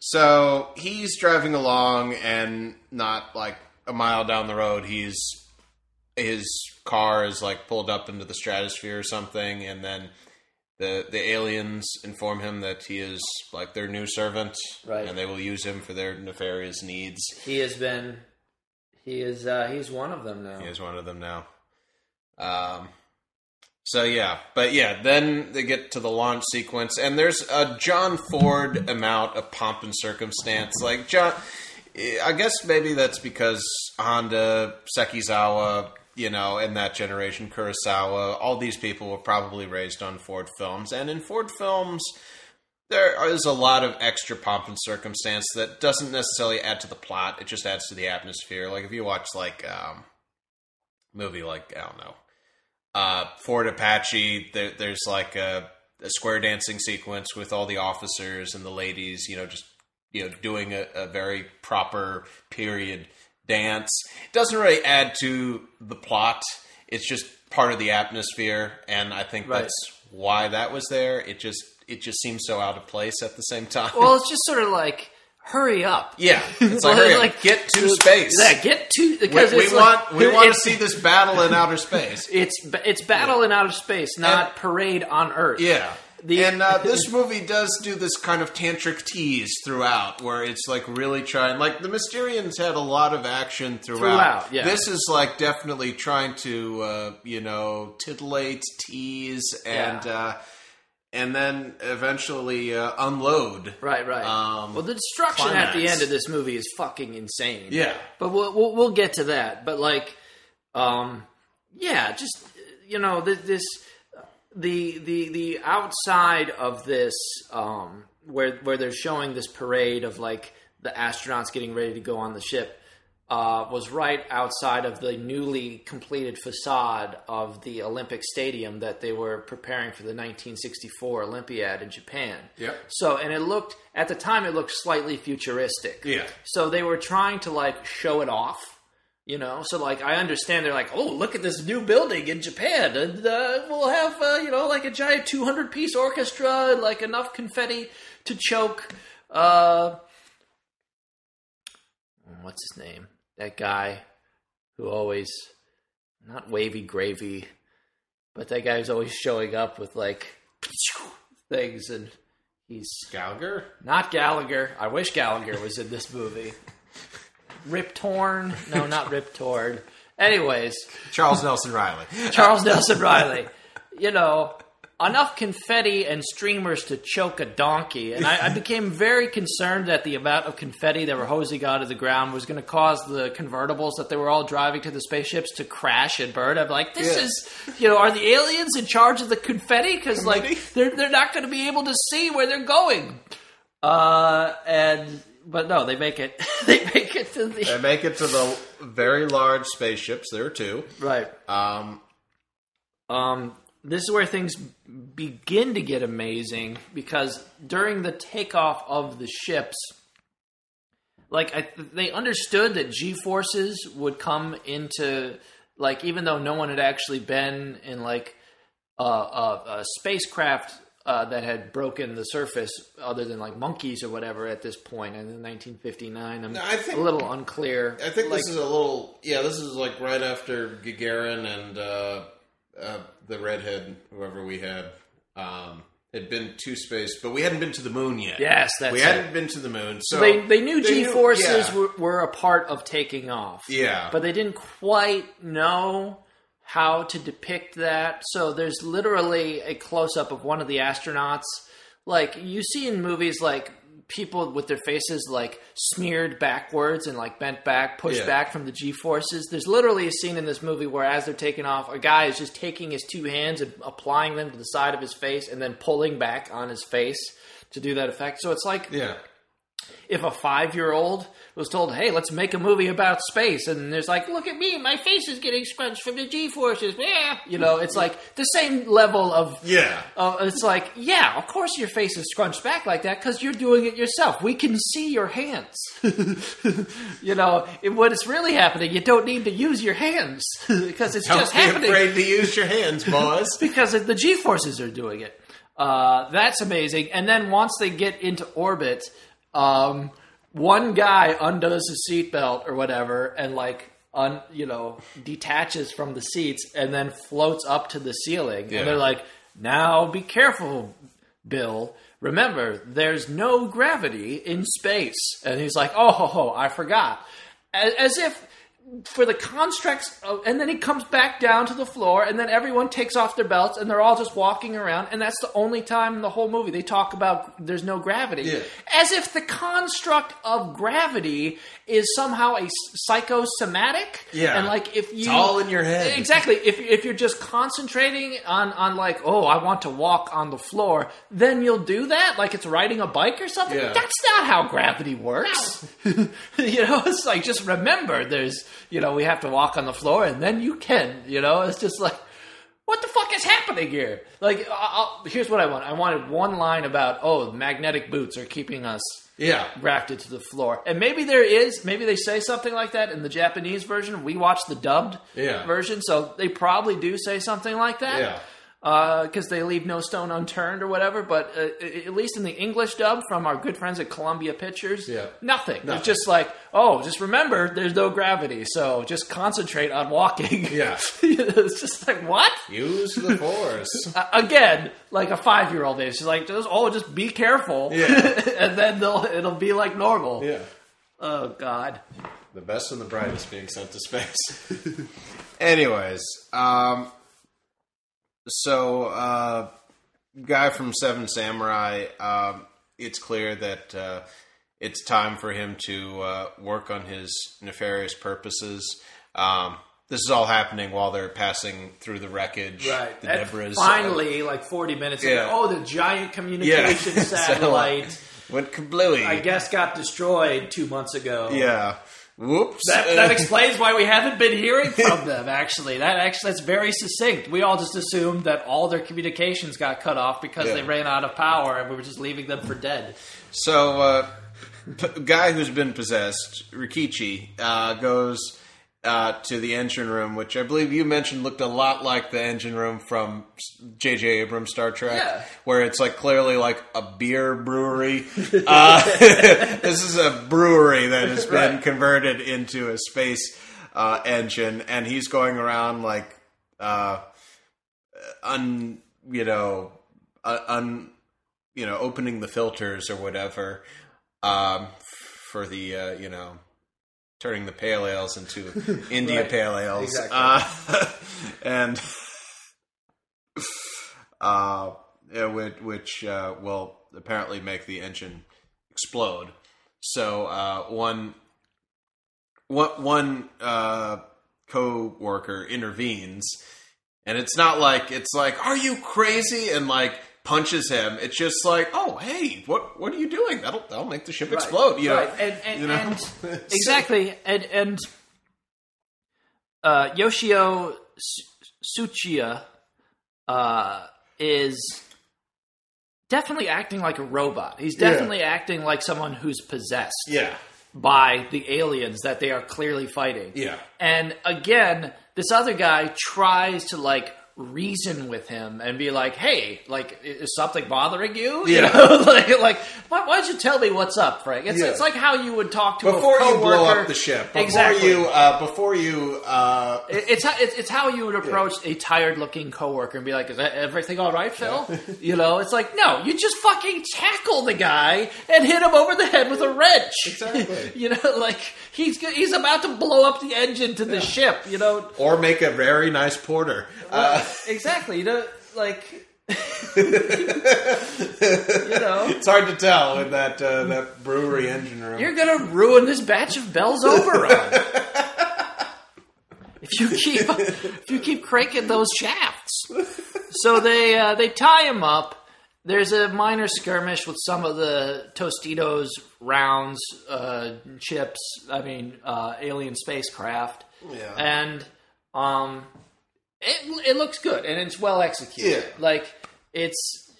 Speaker 3: So he's driving along, and not like a mile down the road, he's his car is like pulled up into the stratosphere or something, and then the the aliens inform him that he is like their new servant,
Speaker 1: Right.
Speaker 3: And they will use him for their nefarious needs.
Speaker 1: He has been. He is. Uh, he's one of them now.
Speaker 3: He is one of them now. Um. So yeah, but yeah, then they get to the launch sequence, and there's a John Ford amount of pomp and circumstance. Like John, I guess maybe that's because Honda, Sekizawa, you know, in that generation, Kurosawa, all these people were probably raised on Ford films, and in Ford films, there is a lot of extra pomp and circumstance that doesn't necessarily add to the plot. It just adds to the atmosphere. Like if you watch like um, movie like I don't know, uh, Fort Apache. There, there's like a, a square dancing sequence with all the officers and the ladies. You know, just you know doing a, a very proper period dance. It doesn't really add to the plot. It's just part of the atmosphere, and I think
Speaker 1: Right.
Speaker 3: that's why that was there. It just it just seems so out of place at the same time.
Speaker 1: Well, it's just sort of like hurry up.
Speaker 3: yeah, it's like,
Speaker 1: Well,
Speaker 3: hurry up,
Speaker 1: like-
Speaker 3: get to space.
Speaker 1: Yeah, get to
Speaker 3: we,
Speaker 1: because
Speaker 3: we
Speaker 1: it's
Speaker 3: want
Speaker 1: like,
Speaker 3: we want to see this battle in outer space.
Speaker 1: It's it's battle in outer space, not parade on Earth.
Speaker 3: Yeah.
Speaker 1: The-
Speaker 3: and uh, this movie does do this kind of tantric tease throughout, where it's like really trying. Like the Mysterians had a lot of action throughout.
Speaker 1: Throughout, yeah.
Speaker 3: This is like definitely trying to, uh, you know, titillate, tease, and
Speaker 1: Yeah.
Speaker 3: uh, and then eventually uh, unload.
Speaker 1: Right, right.
Speaker 3: Um,
Speaker 1: well, the destruction at the end of this movie is fucking insane.
Speaker 3: Yeah.
Speaker 1: but we'll we'll, we'll get to that. But like, um, yeah, just you know, this the the the outside of this, um, where where they're showing this parade of like the astronauts getting ready to go on the ship. Uh, was right outside of the newly completed facade of the Olympic Stadium that they were preparing for the 1964 Olympiad in Japan.
Speaker 3: Yep.
Speaker 1: So, and it looked at the time it looked slightly futuristic.
Speaker 3: Yeah.
Speaker 1: So they were trying to like show it off, you know. So like I understand they're like, oh, look at this new building in Japan, and uh, we'll have uh, you know like a giant 200 piece orchestra and like enough confetti to choke. Uh, what's his name? That guy who always not wavy gravy, but that guy who's always showing up with like things and. He's
Speaker 3: Gallagher.
Speaker 1: not Gallagher. I wish Gallagher was in this movie. Rip Torn? No, not Rip Torn. Anyways,
Speaker 3: Charles Nelson Reilly.
Speaker 1: Charles Nelson Reilly. You know, enough confetti and streamers to choke a donkey. And I, I became very concerned that the amount of confetti that were hosing out of the ground was going to cause the convertibles that they were all driving to the spaceships to crash and burn. I'm like, this
Speaker 3: Yeah.
Speaker 1: is, you know, are the aliens in charge of the confetti? Because, like, they're, they're not going to be able to see where they're going. Uh, and, but no, they make it, they make it to the.
Speaker 3: They make it to the very large spaceships. There are two.
Speaker 1: right.
Speaker 3: Um,
Speaker 1: Um, this is where things begin to get amazing because during the takeoff of the ships, like I, they understood that G forces would come into like even though no one had actually been in like a, a, a spacecraft uh, that had broken the surface other than like monkeys or whatever at this point in 1959. I'm
Speaker 3: I think-
Speaker 1: a little unclear.
Speaker 3: I think
Speaker 1: like,
Speaker 3: this is a little. Yeah, this is like right after Gagarin and uh, uh, the redhead, whoever we had, um, had been to space, but we hadn't been to the moon yet.
Speaker 1: Yes, that's
Speaker 3: we
Speaker 1: it.
Speaker 3: hadn't been to the moon, so
Speaker 1: they they knew G forces
Speaker 3: yeah.
Speaker 1: were, were a part of taking off.
Speaker 3: Yeah.
Speaker 1: but they didn't quite know how to depict that. So there's literally a close up of one of the astronauts. Like you see in movies, like people with their faces like smeared backwards and like bent back, pushed
Speaker 3: Yeah.
Speaker 1: back from the G forces. There's literally a scene in this movie where, as they're taking off, a guy is just taking his two hands and applying them to the side of his face and then pulling back on his face to do that effect. So it's like
Speaker 3: Yeah,
Speaker 1: if a five year old was told, "Hey, let's make a movie about space," and there's like, "Look at me, my face is getting scrunched from the G forces," yeah, you know, it's like the same level of.
Speaker 3: yeah.
Speaker 1: Uh, it's like, yeah, of course your face is scrunched back like that because you're doing it yourself. We can see your hands. you know, it, when it's really happening, you don't need to use your hands because it's
Speaker 3: Don't
Speaker 1: just
Speaker 3: be
Speaker 1: happening
Speaker 3: afraid to use your hands, boys.
Speaker 1: because the G forces are doing it. Uh, that's amazing. And then once they get into orbit, um, one guy undoes his seatbelt or whatever, and like un, you know detaches from the seats and then floats up to the ceiling.
Speaker 3: Yeah.
Speaker 1: And they're like, "Now be careful, Bill." Remember, there's no gravity in space. And he's like, oh, ho, ho, I forgot. As, as if for the constructs, of, and then he comes back down to the floor, and then everyone takes off their belts, and they're all just walking around, and that's the only time in the whole movie they talk about there's no gravity.
Speaker 3: Yeah.
Speaker 1: As if the construct of gravity is somehow a psychosomatic.
Speaker 3: Yeah.
Speaker 1: And like if you.
Speaker 3: It's all in your head.
Speaker 1: Exactly. If, if you're just concentrating on, on like, oh, I want to walk on the floor, then you'll do that, like it's riding a bike or something.
Speaker 3: Yeah.
Speaker 1: That's not how gravity works. you know, it's like just remember there's, you know, we have to walk on the floor and then you can, you know, it's just like, what the fuck is happening here? Like, I'll, here's what I want. I wanted one line about, oh, magnetic boots are keeping us
Speaker 3: Yeah.
Speaker 1: grafted to the floor. And maybe there is, maybe they say something like that in the Japanese version. We watched the dubbed
Speaker 3: Yeah.
Speaker 1: version, so they probably do say something like that.
Speaker 3: Yeah.
Speaker 1: Because they leave no stone unturned or whatever. But uh, at least in the English dub from our good friends at Columbia Pictures,
Speaker 3: Yeah.
Speaker 1: nothing.
Speaker 3: Nothing.
Speaker 1: It's just like, oh, just remember there's no gravity, so just concentrate on walking.
Speaker 3: Yeah.
Speaker 1: it's just like, what?
Speaker 3: Use the force.
Speaker 1: Uh, again, like a five year old is. She's like, just, oh, just be careful.
Speaker 3: Yeah.
Speaker 1: and then they'll, it'll be like normal.
Speaker 3: yeah.
Speaker 1: Oh, God.
Speaker 3: The best and the brightest being sent to space. Anyways, um, so uh, guy from Seven Samurai, um, it's clear that uh, it's time for him to uh, work on his nefarious purposes. Um, this is all happening while they're passing through the wreckage.
Speaker 1: Right.
Speaker 3: The Deborah's
Speaker 1: finally, like 40 minutes ago,
Speaker 3: Yeah.
Speaker 1: oh, the giant
Speaker 3: yeah,
Speaker 1: communication satellite,
Speaker 3: went kablooey.
Speaker 1: I guess, got destroyed two months ago.
Speaker 3: Yeah. Whoops.
Speaker 1: That, that explains why we haven't been hearing from them. Actually, that actually that's very succinct. We all just assumed that all their communications got cut off because
Speaker 3: Yeah.
Speaker 1: they ran out of power, and we were just leaving them for dead.
Speaker 3: So, uh, p- guy who's been possessed, Rikichi, uh, goes uh, to the engine room, which I believe you mentioned looked a lot like the engine room from J.J. Abrams' Star Trek,
Speaker 1: Yeah.
Speaker 3: where it's like clearly like a beer brewery. uh, this is a brewery that has been
Speaker 1: Right.
Speaker 3: converted into a space uh, engine, and he's going around like uh, un, you know, uh, un, you know, opening the filters or whatever um, for the uh, you know turning the pale ales into India
Speaker 1: Right.
Speaker 3: pale ales,
Speaker 1: Exactly.
Speaker 3: uh, and uh, which, uh, will apparently make the engine explode. So uh, one one one uh, co-worker intervenes, and it's not like it's like, "Are you crazy?" and like punches him. It's just like, "Oh, hey, what what are you doing? That'll that'll make the ship explode." You know,
Speaker 1: and, and,
Speaker 3: you know?
Speaker 1: and exactly, and and uh, Yoshio Su- Tsuchiya uh, is definitely acting like a robot. He's definitely acting like someone who's possessed
Speaker 3: yeah,
Speaker 1: by the aliens that they are clearly fighting.
Speaker 3: yeah,
Speaker 1: And again, this other guy tries to like reason with him and be like, "Hey, like, is something bothering you? You
Speaker 3: Yeah.
Speaker 1: know, like, like, why, why don't you tell me what's up, Frank? It's,
Speaker 3: Yeah.
Speaker 1: it's like how you would talk to
Speaker 3: Before
Speaker 1: a
Speaker 3: you blow up the ship, before
Speaker 1: Exactly.
Speaker 3: you, uh, before you, uh,
Speaker 1: It- It's how, it's, it's how you would approach a tired looking coworker and be like, "Is everything all right, Phil?" you know, it's like, no, you just fucking tackle the guy and hit him over the head with a wrench.
Speaker 3: Exactly.
Speaker 1: you know, like he's he's about to blow up the engine to the ship. You know,
Speaker 3: or make a very nice porter. Uh,
Speaker 1: exactly. You know, like you know,
Speaker 3: it's hard to tell in that uh, that brewery engine room.
Speaker 1: you're gonna ruin this batch of Bell's Oberon. if you keep if you keep cranking those shafts. So they uh, they tie him up. There's a minor skirmish with some of the Tostitos rounds, uh, chips. I mean, uh, alien spacecraft,
Speaker 3: Yeah.
Speaker 1: and um, it it looks good and it's well executed.
Speaker 3: Yeah.
Speaker 1: Like it's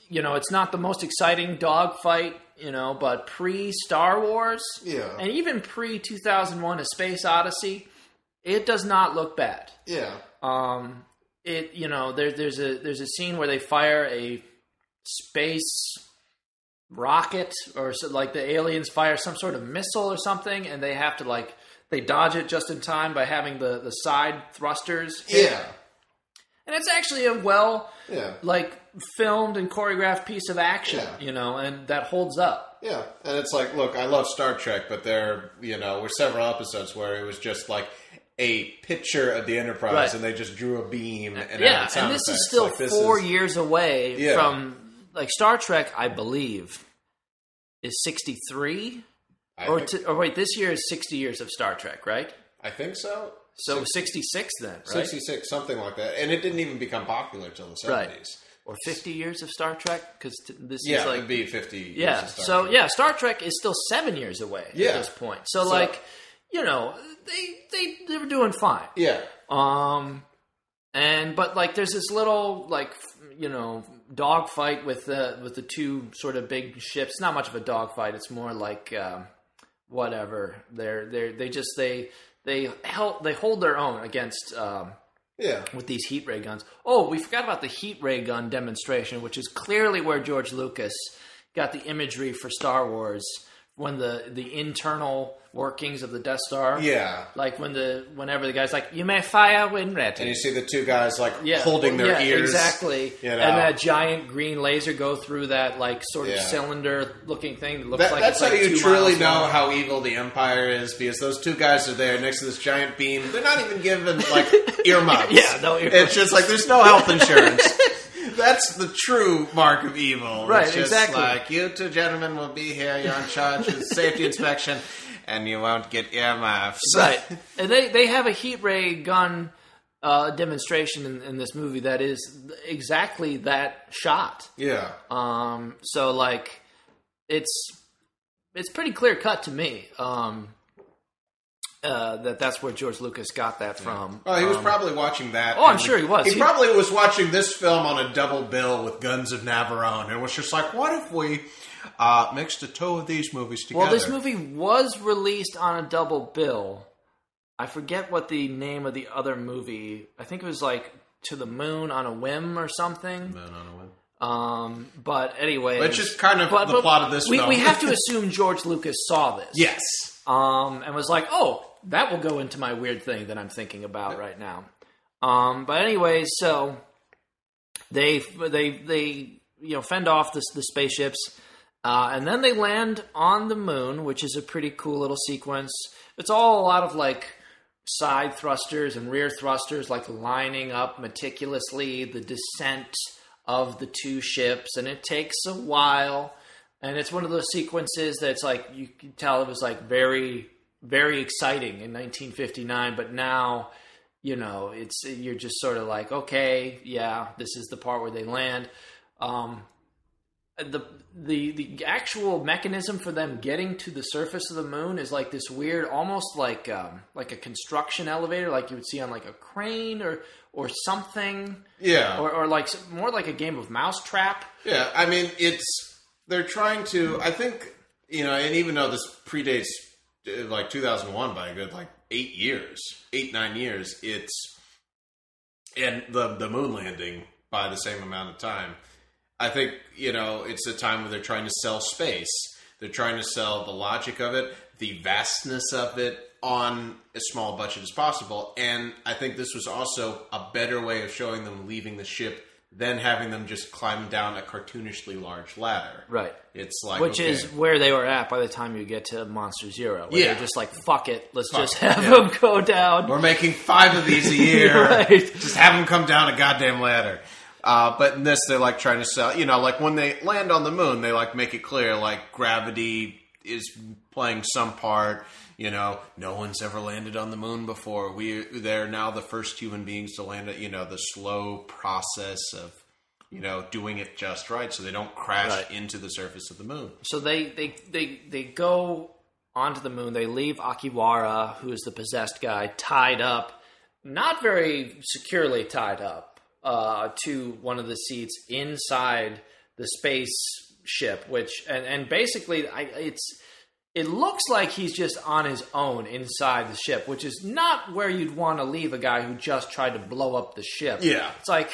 Speaker 1: you know it's not the most exciting dogfight, you know, but pre Star Wars,
Speaker 3: Yeah.
Speaker 1: and even pre 2001: A Space Odyssey, it does not look bad.
Speaker 3: yeah.
Speaker 1: Um, it you know there, there's a there's a scene where they fire a space rocket or so, like the aliens fire some sort of missile or something, and they have to like they dodge it just in time by having the the side thrusters. hit.
Speaker 3: Yeah.
Speaker 1: and it's actually a well
Speaker 3: Yeah.
Speaker 1: like filmed and choreographed piece of action,
Speaker 3: Yeah.
Speaker 1: you know, and that holds up.
Speaker 3: Yeah, and it's like, look, I love Star Trek, but there, you know, were several episodes where it was just like a picture of the Enterprise,
Speaker 1: Right.
Speaker 3: and they just drew a beam and
Speaker 1: yeah, and this
Speaker 3: effects.
Speaker 1: is still
Speaker 3: Like,
Speaker 1: four
Speaker 3: is-
Speaker 1: years away
Speaker 3: Yeah.
Speaker 1: from like Star Trek, I believe, is sixty three. Or,
Speaker 3: think,
Speaker 1: to, or wait, this year is 60 years of Star Trek, right?
Speaker 3: I think so.
Speaker 1: So 66 then, right?
Speaker 3: Sixty-six, something like that, and it didn't even become popular until the
Speaker 1: Right.
Speaker 3: seventies.
Speaker 1: Or 50 years of Star Trek? Because this
Speaker 3: Yeah,
Speaker 1: is like.
Speaker 3: would be fifty. years
Speaker 1: yeah, so
Speaker 3: Trek.
Speaker 1: yeah, Star Trek is still seven years away
Speaker 3: Yeah.
Speaker 1: at this point. So,
Speaker 3: So-
Speaker 1: like, you know, they, they, they were doing fine.
Speaker 3: yeah,
Speaker 1: Um, and but like, there's this little like you know dogfight with the with the two sort of big ships. Not much of a dogfight. It's more like um, whatever. They're they they just they they help they hold their own against. Um,
Speaker 3: Yeah.
Speaker 1: with these heat ray guns. Oh, we forgot about the heat ray gun demonstration, which is clearly where George Lucas got the imagery for Star Wars when the the internal workings of the Death Star.
Speaker 3: Yeah.
Speaker 1: Like when the whenever the guy's like, "You may fire when ready."
Speaker 3: And you see the two guys like
Speaker 1: yeah,
Speaker 3: holding their
Speaker 1: yeah,
Speaker 3: ears.
Speaker 1: exactly,
Speaker 3: you know.
Speaker 1: and that giant green laser go through that like sort of
Speaker 3: Yeah.
Speaker 1: cylinder-looking thing that looks
Speaker 3: That,
Speaker 1: like
Speaker 3: that's
Speaker 1: it's
Speaker 3: how
Speaker 1: like
Speaker 3: you truly know
Speaker 1: long.
Speaker 3: how evil the Empire is because those two guys are there next to this giant beam. They're not even given like earmuffs.
Speaker 1: Yeah, no earmuffs.
Speaker 3: It's just like there's no health insurance. That's the true mark of evil.
Speaker 1: Right,
Speaker 3: It's just
Speaker 1: exactly.
Speaker 3: Like you two gentlemen will be here. You're in charge of safety inspection, and you won't get earmuffs.
Speaker 1: right and they they have a heat ray gun uh, demonstration in, in this movie that is exactly that shot
Speaker 3: Yeah.
Speaker 1: um so like it's it's pretty clear cut to me um uh, that that's where George Lucas got that from.
Speaker 3: Oh, he was
Speaker 1: Um,
Speaker 3: probably watching that.
Speaker 1: Oh, I'm sure he was.
Speaker 3: He,
Speaker 1: He-
Speaker 3: probably was watching this film on a double bill with Guns of Navarone, and was just like, "What if we uh, mixed the two of these movies together?"
Speaker 1: Well, this movie was released on a double bill. I forget what the name of the other movie. I think it was like To the Moon on a Whim or something.
Speaker 3: No, no, no.
Speaker 1: Um, but anyway,
Speaker 3: But it's just kind of the plot of this
Speaker 1: we,
Speaker 3: film.
Speaker 1: We have to assume George Lucas saw this.
Speaker 3: Yes.
Speaker 1: um, and was like, "Oh, that will go into my weird thing that I'm thinking about right now." Um, but anyway, so they they they you know fend off the, the spaceships, uh, and then they land on the moon, which is a pretty cool little sequence. It's all a lot of like side thrusters and rear thrusters, like lining up meticulously the descent of the two ships, and it takes a while. And it's one of those sequences that's like you can tell it was like very, very exciting in 1959, but now, you know, it's you're just sort of like, okay, yeah, this is the part where they land. Um, the the the actual mechanism for them getting to the surface of the moon is like this weird, almost like um, like a construction elevator, like you would see on like a crane or or something,
Speaker 3: Yeah.
Speaker 1: or, or like more like a game of mousetrap.
Speaker 3: Yeah, I mean, it's they're trying to. I think you know, and even though this predates like 2001 by a good like eight years, eight nine years, it's and the the moon landing by the same amount of time. I think you know it's a time where they're trying to sell space. They're trying to sell the logic of it, the vastness of it on as small a budget as possible. And I think this was also a better way of showing them leaving the ship than having them just climb down a cartoonishly large ladder.
Speaker 1: Right.
Speaker 3: It's like
Speaker 1: Which
Speaker 3: okay,
Speaker 1: is where they were at by the time you get to Monster Zero. Where
Speaker 3: Yeah.
Speaker 1: They're just like, fuck it, let's
Speaker 3: Fuck
Speaker 1: just
Speaker 3: it,
Speaker 1: have
Speaker 3: yeah.
Speaker 1: them go down.
Speaker 3: we're making five of these a year.
Speaker 1: Right.
Speaker 3: Just have them come down a goddamn ladder. Uh, but in this, they're like trying to sell. You know, like when they land on the moon, they like make it clear like gravity is playing some part. You know, no one's ever landed on the moon before. We they're now the first human beings to land it. You know, the slow process of you know doing it just right, so they don't crash
Speaker 1: Right.
Speaker 3: into the surface of the moon.
Speaker 1: So they, they, they, they go onto the moon. They leave Akiwara, who is the possessed guy, tied up, not very securely tied up, uh, to one of the seats inside the spaceship. Which and, and basically, I, it's it looks like he's just on his own inside the ship, which is not where you'd want to leave a guy who just tried to blow up the ship.
Speaker 3: Yeah.
Speaker 1: it's like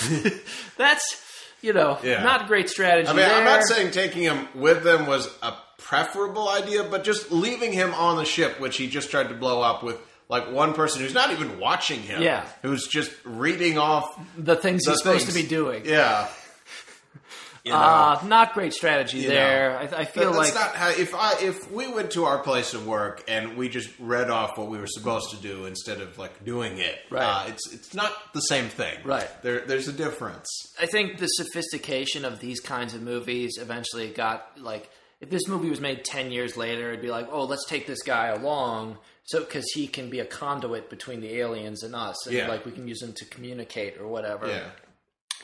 Speaker 1: that's you know
Speaker 3: Yeah.
Speaker 1: not great strategy.
Speaker 3: I mean, I'm not saying taking him with them was a preferable idea, but just leaving him on the ship, which he just tried to blow up with like one person who's not even watching him,
Speaker 1: Yeah.
Speaker 3: who's just reading off
Speaker 1: the things
Speaker 3: the
Speaker 1: he's supposed to be doing.
Speaker 3: Yeah, you know.
Speaker 1: Uh, not great strategy
Speaker 3: You
Speaker 1: there. I, I feel like
Speaker 3: not how. If I if we went to our place of work and we just read off what we were supposed to do instead of like doing it,
Speaker 1: Right.
Speaker 3: Uh, it's it's not the same thing,
Speaker 1: Right.
Speaker 3: There there's a difference.
Speaker 1: I think the sophistication of these kinds of movies eventually got like if this movie was made 10 years later it'd be like oh let's take this guy along so because he can be a conduit between the aliens and us and
Speaker 3: Yeah.
Speaker 1: like we can use him to communicate or whatever
Speaker 3: Yeah.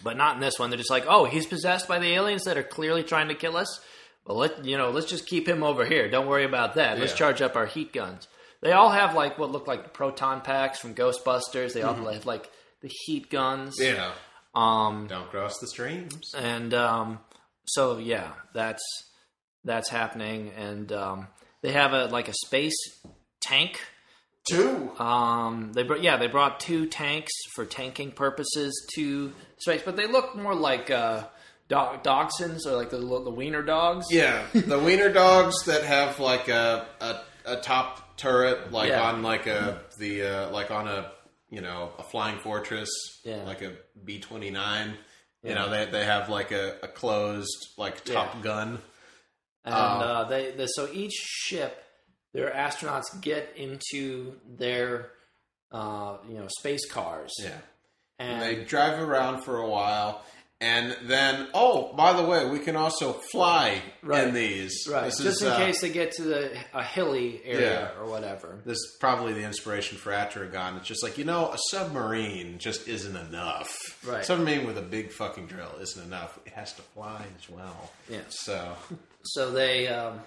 Speaker 1: But not in this one. They're just like oh he's possessed by the aliens that are clearly trying to kill us. Well let you know let's just keep him over here. Don't worry about that. Let's charge up our heat guns. They all have like what look like proton packs from ghostbusters. They all have like the heat guns.
Speaker 3: Yeah.
Speaker 1: Um,
Speaker 3: Don't cross the streams.
Speaker 1: and um, so yeah, that's that's happening, and um, they have a like a space tank.
Speaker 3: Two.
Speaker 1: Um, they brought yeah they brought two tanks for tanking purposes to space, but they look more like uh, dog dachshunds or like the the wiener dogs.
Speaker 3: Yeah, the wiener dogs that have like a a, a top turret, like
Speaker 1: Yeah.
Speaker 3: on like a the uh, like on a you know a flying fortress,
Speaker 1: Yeah.
Speaker 3: like a B twenty nine. You know, they they have like a, a closed like Top
Speaker 1: Yeah.
Speaker 3: Gun.
Speaker 1: and
Speaker 3: Oh.
Speaker 1: uh, they, they so each ship their astronauts get into their uh, you know space cars
Speaker 3: Yeah,
Speaker 1: and
Speaker 3: they drive around for a while. And then, oh, by the way, we can also fly
Speaker 1: Right.
Speaker 3: in these.
Speaker 1: right
Speaker 3: This
Speaker 1: just
Speaker 3: is,
Speaker 1: in
Speaker 3: uh,
Speaker 1: case they get to the a hilly area
Speaker 3: Yeah.
Speaker 1: or whatever
Speaker 3: This is probably the inspiration for Atragon. It's just like, you know, a submarine just isn't enough.
Speaker 1: Right.
Speaker 3: Submarine with a big fucking drill isn't enough. It has to fly as well.
Speaker 1: Yeah.
Speaker 3: So,
Speaker 1: so they um,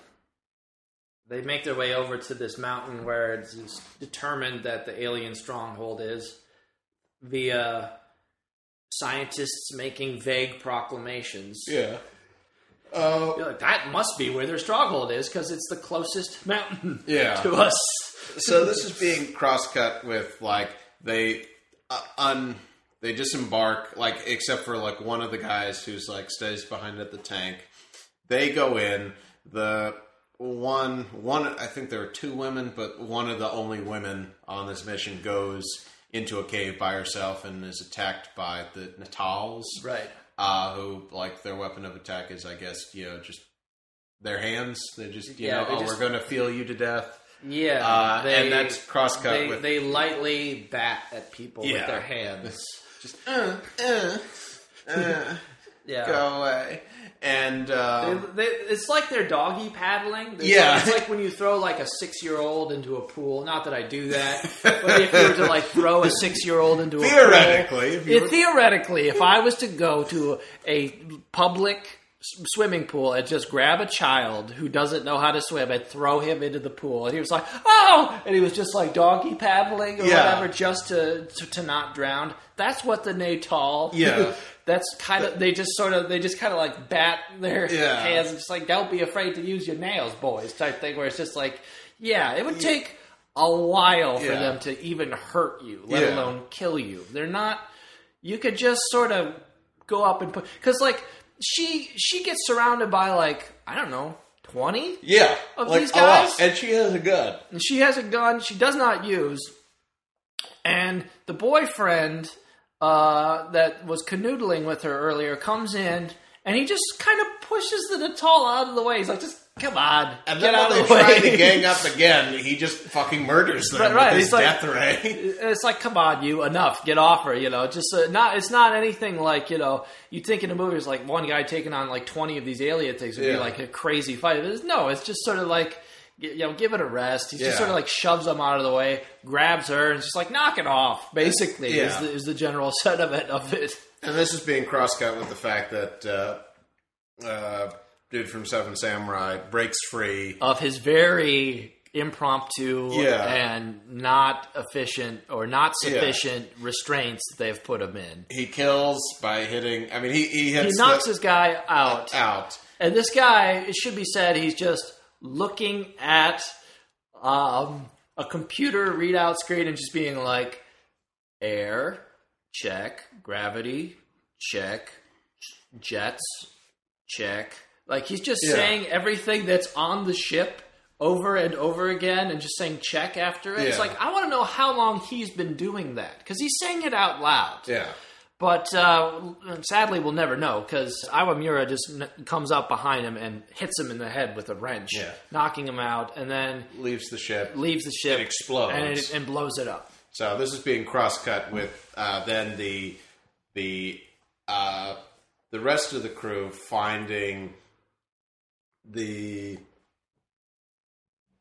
Speaker 1: they make their way over to this mountain where it's determined that the alien stronghold is via scientists making vague proclamations
Speaker 3: yeah. Uh,
Speaker 1: like, that must be where their stronghold is because it's the closest mountain
Speaker 3: Yeah.
Speaker 1: to us.
Speaker 3: so this is being cross-cut with, like, they uh, un... They disembark, like, except for, like, one of the guys who's, like, stays behind at the tank. They go in. The one, one, I think there are two women, but one of the only women on this mission goes into a cave by herself and is attacked by the Natals,
Speaker 1: Right.
Speaker 3: uh, who, like, their weapon of attack is, I guess, you know, just their hands. They just, you
Speaker 1: Yeah,
Speaker 3: know, oh,
Speaker 1: just-
Speaker 3: we're going to feel you to death.
Speaker 1: Yeah.
Speaker 3: Uh, and that's cross-cut
Speaker 1: they,
Speaker 3: with-
Speaker 1: They lightly bat at people with their hands.
Speaker 3: Just, uh, uh, uh,
Speaker 1: Yeah.
Speaker 3: go away. And, um,
Speaker 1: they, it's like they're doggy paddling.
Speaker 3: Yeah.
Speaker 1: like, it's like when you throw like a six-year-old into a pool. Not that I do that, but if you were to like throw a six-year-old into a
Speaker 3: Theoretically,
Speaker 1: pool,
Speaker 3: if you were-
Speaker 1: theoretically, if I was to go to a public swimming pool and just grab a child who doesn't know how to swim and throw him into the pool, and he was like, "Oh!" and he was just like doggy paddling or
Speaker 3: Yeah.
Speaker 1: whatever, just to, to to not drown. That's what the Natal.
Speaker 3: Yeah.
Speaker 1: That's kind of they just sort of they just kind of like bat their
Speaker 3: Yeah.
Speaker 1: hands and just like don't be afraid to use your nails, boys, type thing. Where it's just like, yeah, it would take a while for
Speaker 3: Yeah.
Speaker 1: them to even hurt you, let
Speaker 3: Yeah.
Speaker 1: alone kill you. They're not. You could just sort of go up and put because like she she gets surrounded by like I don't know twenty.
Speaker 3: yeah.
Speaker 1: Of
Speaker 3: like,
Speaker 1: these guys?
Speaker 3: And she has a gun.
Speaker 1: And she has a gun she does not use. And the boyfriend uh, that was canoodling with her earlier comes in and he just kind of pushes the Natal out of the way. He's like, just come on,
Speaker 3: And
Speaker 1: get out of
Speaker 3: they
Speaker 1: the way.
Speaker 3: try to gang up again, he just fucking murders them
Speaker 1: Right, right.
Speaker 3: with his
Speaker 1: like-
Speaker 3: death ray.
Speaker 1: It's like, come on, you enough, get off her. You know, just uh, not. It's not anything like you know. You think in a movie, it's like one guy taking on like twenty of these alien things would
Speaker 3: Yeah.
Speaker 1: be like a crazy fight. It's, no, it's just sort of like you know, give it a rest. He just sort of like shoves them out of the way, grabs her, and just like knock it off. Basically, is, the, is the general sentiment of it.
Speaker 3: And this is being cross-cut with the fact that uh, uh, dude from Seven Samurai breaks free.
Speaker 1: Of his very impromptu
Speaker 3: Yeah.
Speaker 1: and not efficient or not sufficient restraints that they've put him in.
Speaker 3: He kills by hitting. I mean, he he
Speaker 1: He knocks
Speaker 3: the,
Speaker 1: this guy out.
Speaker 3: out.
Speaker 1: And this guy, it should be said, he's just looking at um, a computer readout screen and just being like, air, check, gravity, check, jets, check. Like he's just
Speaker 3: Yeah.
Speaker 1: saying everything that's on the ship over and over again and just saying check after it. It's like, I want to know how long he's been doing that because he's saying it out loud.
Speaker 3: Yeah.
Speaker 1: But uh, sadly, we'll never know because Iwamura just n- comes up behind him and hits him in the head with a wrench,
Speaker 3: Yeah.
Speaker 1: knocking him out, and then
Speaker 3: Leaves the ship.
Speaker 1: leaves the ship,
Speaker 3: It explodes.
Speaker 1: and, it, and blows it up.
Speaker 3: So this is being cross-cut with uh, then the the uh, the rest of the crew finding the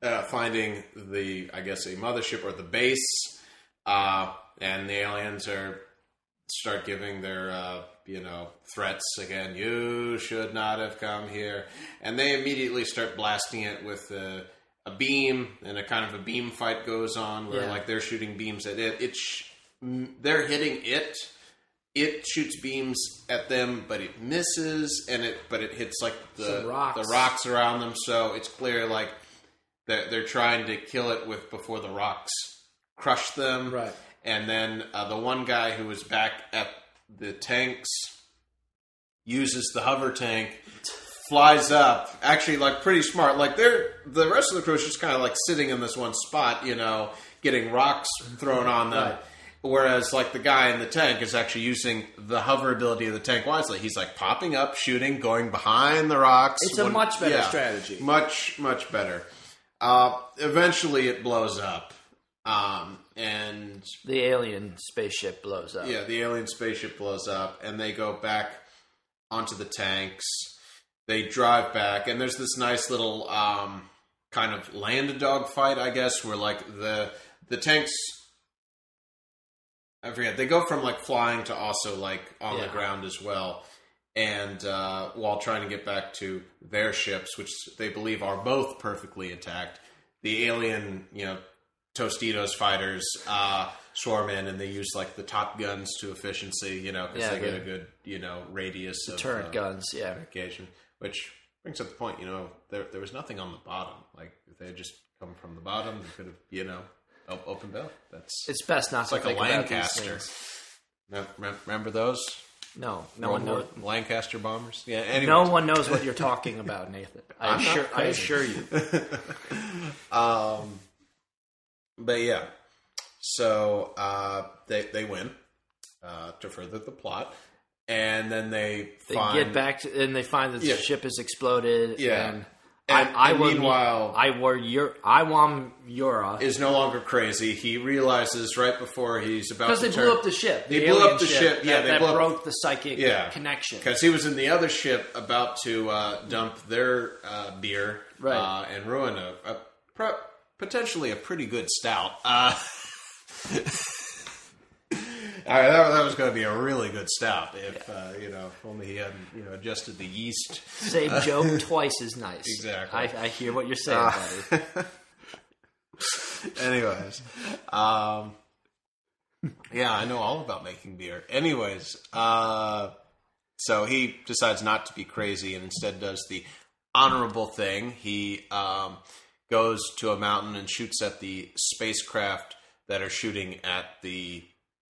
Speaker 3: uh, finding the I guess a mothership or the base, uh, and the aliens are start giving their uh, you know threats again. You should not have come here, and they immediately start blasting it with a, a beam, and a kind of a beam fight goes on where
Speaker 1: Yeah.
Speaker 3: like they're shooting beams at it. It's sh- they're hitting it it shoots beams at them, but it misses, and it but it hits like the
Speaker 1: rocks.
Speaker 3: the rocks around them. So it's clear like they're, they're trying to kill it with before the rocks crush them.
Speaker 1: Right.
Speaker 3: And then uh, the one guy who was back at the tanks uses the hover tank, flies up. Actually, like pretty smart. Like they're the rest of the crew is just kind of like sitting in this one spot, you know, getting rocks thrown on them.
Speaker 1: Right.
Speaker 3: Whereas, like the guy in the tank is actually using the hover ability of the tank wisely. He's like popping up, shooting, going behind the rocks.
Speaker 1: It's a much better strategy.
Speaker 3: Much, much better. Uh, eventually, it blows up, um, and
Speaker 1: The alien spaceship blows up.
Speaker 3: yeah, the alien spaceship blows up, and they go back onto the tanks. They drive back, and there's this nice little um, kind of land dog fight, I guess, where like the the tanks. I forget. They go from like flying to also like on the ground as well, and uh, while trying to get back to their ships, which they believe are both perfectly intact, the alien, you know, Tostitos fighters uh, swarm in, and they use like the top guns to efficiency, you know, because
Speaker 1: Yeah,
Speaker 3: they get a good, you know, radius of
Speaker 1: Turret
Speaker 3: uh,
Speaker 1: guns, yeah.
Speaker 3: which brings up the point, you know, there there was nothing on the bottom. Like if they had just come from the bottom, they could have, you know, op- opened up. That's
Speaker 1: It's best not
Speaker 3: it's
Speaker 1: to
Speaker 3: like a
Speaker 1: think these
Speaker 3: Lancaster.
Speaker 1: things.
Speaker 3: Mem- mem- Remember those?
Speaker 1: No, no
Speaker 3: World
Speaker 1: one knows.
Speaker 3: War- Lancaster bombers. Yeah. Anyway,
Speaker 1: No one knows what you're talking about, Nathan. I
Speaker 3: I'm
Speaker 1: assure, I assure you.
Speaker 3: Um, but yeah, so uh, they they win uh, to further the plot, and then they
Speaker 1: They
Speaker 3: find
Speaker 1: get back to, and they find that the
Speaker 3: Yeah.
Speaker 1: ship has exploded.
Speaker 3: Yeah.
Speaker 1: and,
Speaker 3: And-
Speaker 1: I, I
Speaker 3: and
Speaker 1: were,
Speaker 3: meanwhile-
Speaker 1: I were your, I want Yura
Speaker 3: is no longer crazy. He realizes right before he's about
Speaker 1: because
Speaker 3: to
Speaker 1: they
Speaker 3: turn,
Speaker 1: blew up the ship.
Speaker 3: They
Speaker 1: the
Speaker 3: blew
Speaker 1: alien
Speaker 3: up the ship. Yeah,
Speaker 1: that,
Speaker 3: they
Speaker 1: that
Speaker 3: blew up-
Speaker 1: broke the psychic
Speaker 3: yeah
Speaker 1: connection.
Speaker 3: because he was in the other ship about to uh, dump their uh, beer
Speaker 1: Right.
Speaker 3: uh, and ruin a, a pro- potentially a pretty good stout. Uh, all right, that, that was going to be a really good stout if uh, you know if only he hadn't you know adjusted the yeast.
Speaker 1: Say joke twice as nice.
Speaker 3: Exactly.
Speaker 1: I, I hear what you're saying, buddy.
Speaker 3: Anyways, um, yeah, I know all about making beer. Anyways, uh, so he decides not to be crazy and instead does the honorable thing. He um, goes to a mountain and shoots at the spacecraft that are shooting at the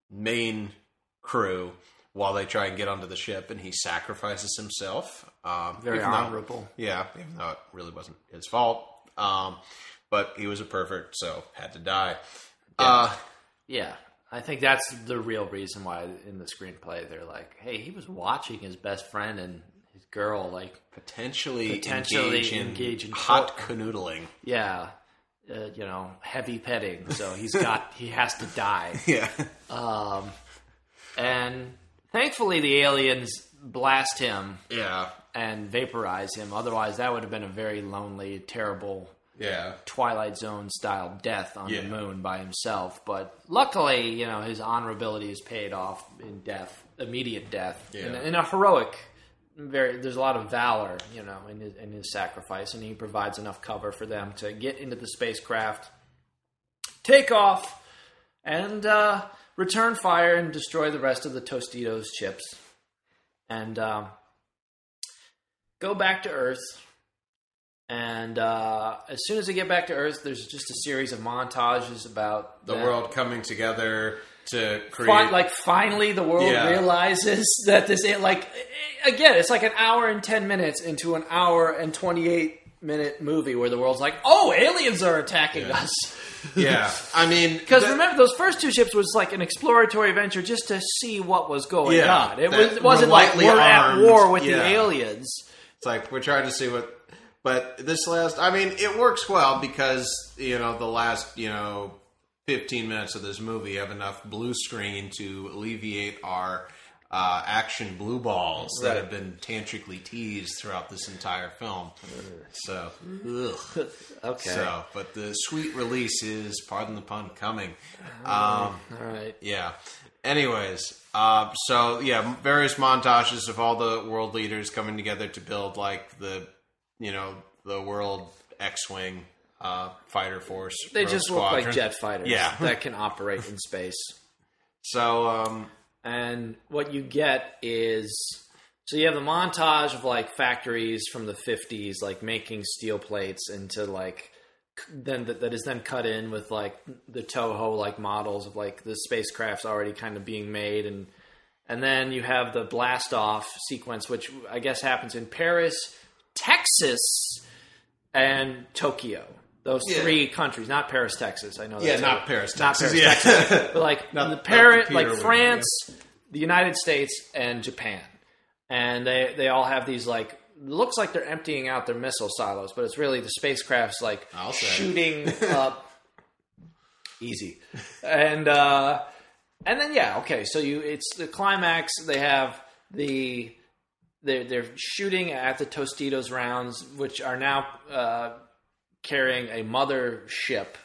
Speaker 3: main crew while they try and get onto the ship, and he sacrifices himself. Um,
Speaker 1: Very
Speaker 3: even though-
Speaker 1: honorable.
Speaker 3: yeah, even though it really wasn't his fault. Um, but he was a pervert, so had to die. Uh,
Speaker 1: Yeah, I think that's the real reason why in the screenplay they're like, "Hey, he was watching his best friend and girl, like,
Speaker 3: potentially,
Speaker 1: Potentially
Speaker 3: engage in,
Speaker 1: engage in
Speaker 3: hot canoodling.
Speaker 1: yeah, uh, you know, heavy petting." So he's got he has to die,
Speaker 3: Yeah,
Speaker 1: um, and thankfully the aliens blast him
Speaker 3: yeah,
Speaker 1: and vaporize him. Otherwise, that would have been a very lonely, terrible
Speaker 3: yeah.
Speaker 1: Twilight Zone style death on
Speaker 3: Yeah.
Speaker 1: the moon by himself. But luckily, you know, his honorability is paid off in death, immediate death, in, in a heroic. Very, there's a lot of valor, you know, in his, in his sacrifice, and he provides enough cover for them to get into the spacecraft, take off, and uh, return fire and destroy the rest of the Tostitos chips, and um, go back to Earth. And uh, as soon as they get back to Earth, there's just a series of montages about
Speaker 3: The
Speaker 1: them.
Speaker 3: world coming together to create.
Speaker 1: Like finally, the world
Speaker 3: Yeah.
Speaker 1: realizes that this like again, it's like an hour and ten minutes into an hour and twenty eight minute movie where the world's like, oh, aliens are attacking
Speaker 3: Yeah.
Speaker 1: us.
Speaker 3: yeah, I mean,
Speaker 1: Because
Speaker 3: that-
Speaker 1: remember, those first two ships was like an exploratory venture just to see what was going
Speaker 3: Yeah,
Speaker 1: on. It, was, it wasn't like we're
Speaker 3: armed,
Speaker 1: at war with
Speaker 3: yeah.
Speaker 1: the aliens.
Speaker 3: It's like we're trying to see what, but this last, I mean, it works well because you know the last you know fifteen minutes of this movie have enough blue screen to alleviate our uh, action blue balls that have been tantrically teased throughout this entire film. So, ugh.
Speaker 1: Okay.
Speaker 3: so, but the sweet release is, pardon the pun, coming. Um,
Speaker 1: All right.
Speaker 3: yeah. Anyways, uh, so yeah, various montages of all the world leaders coming together to build like the, you know, the world X-wing uh, fighter force.
Speaker 1: They
Speaker 3: rogue
Speaker 1: just look like jet fighters
Speaker 3: Yeah.
Speaker 1: that can operate in space.
Speaker 3: So um,
Speaker 1: and what you get is so you have the montage of like factories from the 50s like making steel plates into like then that, that is then cut in with like the toho like models of like the spacecrafts already kind of being made and and then you have the blast off sequence which i guess happens in paris texas and tokyo those
Speaker 3: Yeah.
Speaker 1: three countries not paris texas i know
Speaker 3: Yeah, not Paris,
Speaker 1: not
Speaker 3: Texas,
Speaker 1: paris
Speaker 3: yeah.
Speaker 1: texas but like
Speaker 3: Not-
Speaker 1: the
Speaker 3: not
Speaker 1: Paris, like France, the United States, and Japan, and they they all have these like looks like they're emptying out their missile silos, but it's really the spacecraft's like shooting up. Easy, and uh, and then yeah, okay. So you it's the climax. They have the they're they're shooting at the Tostitos rounds, which are now uh, carrying a mother ship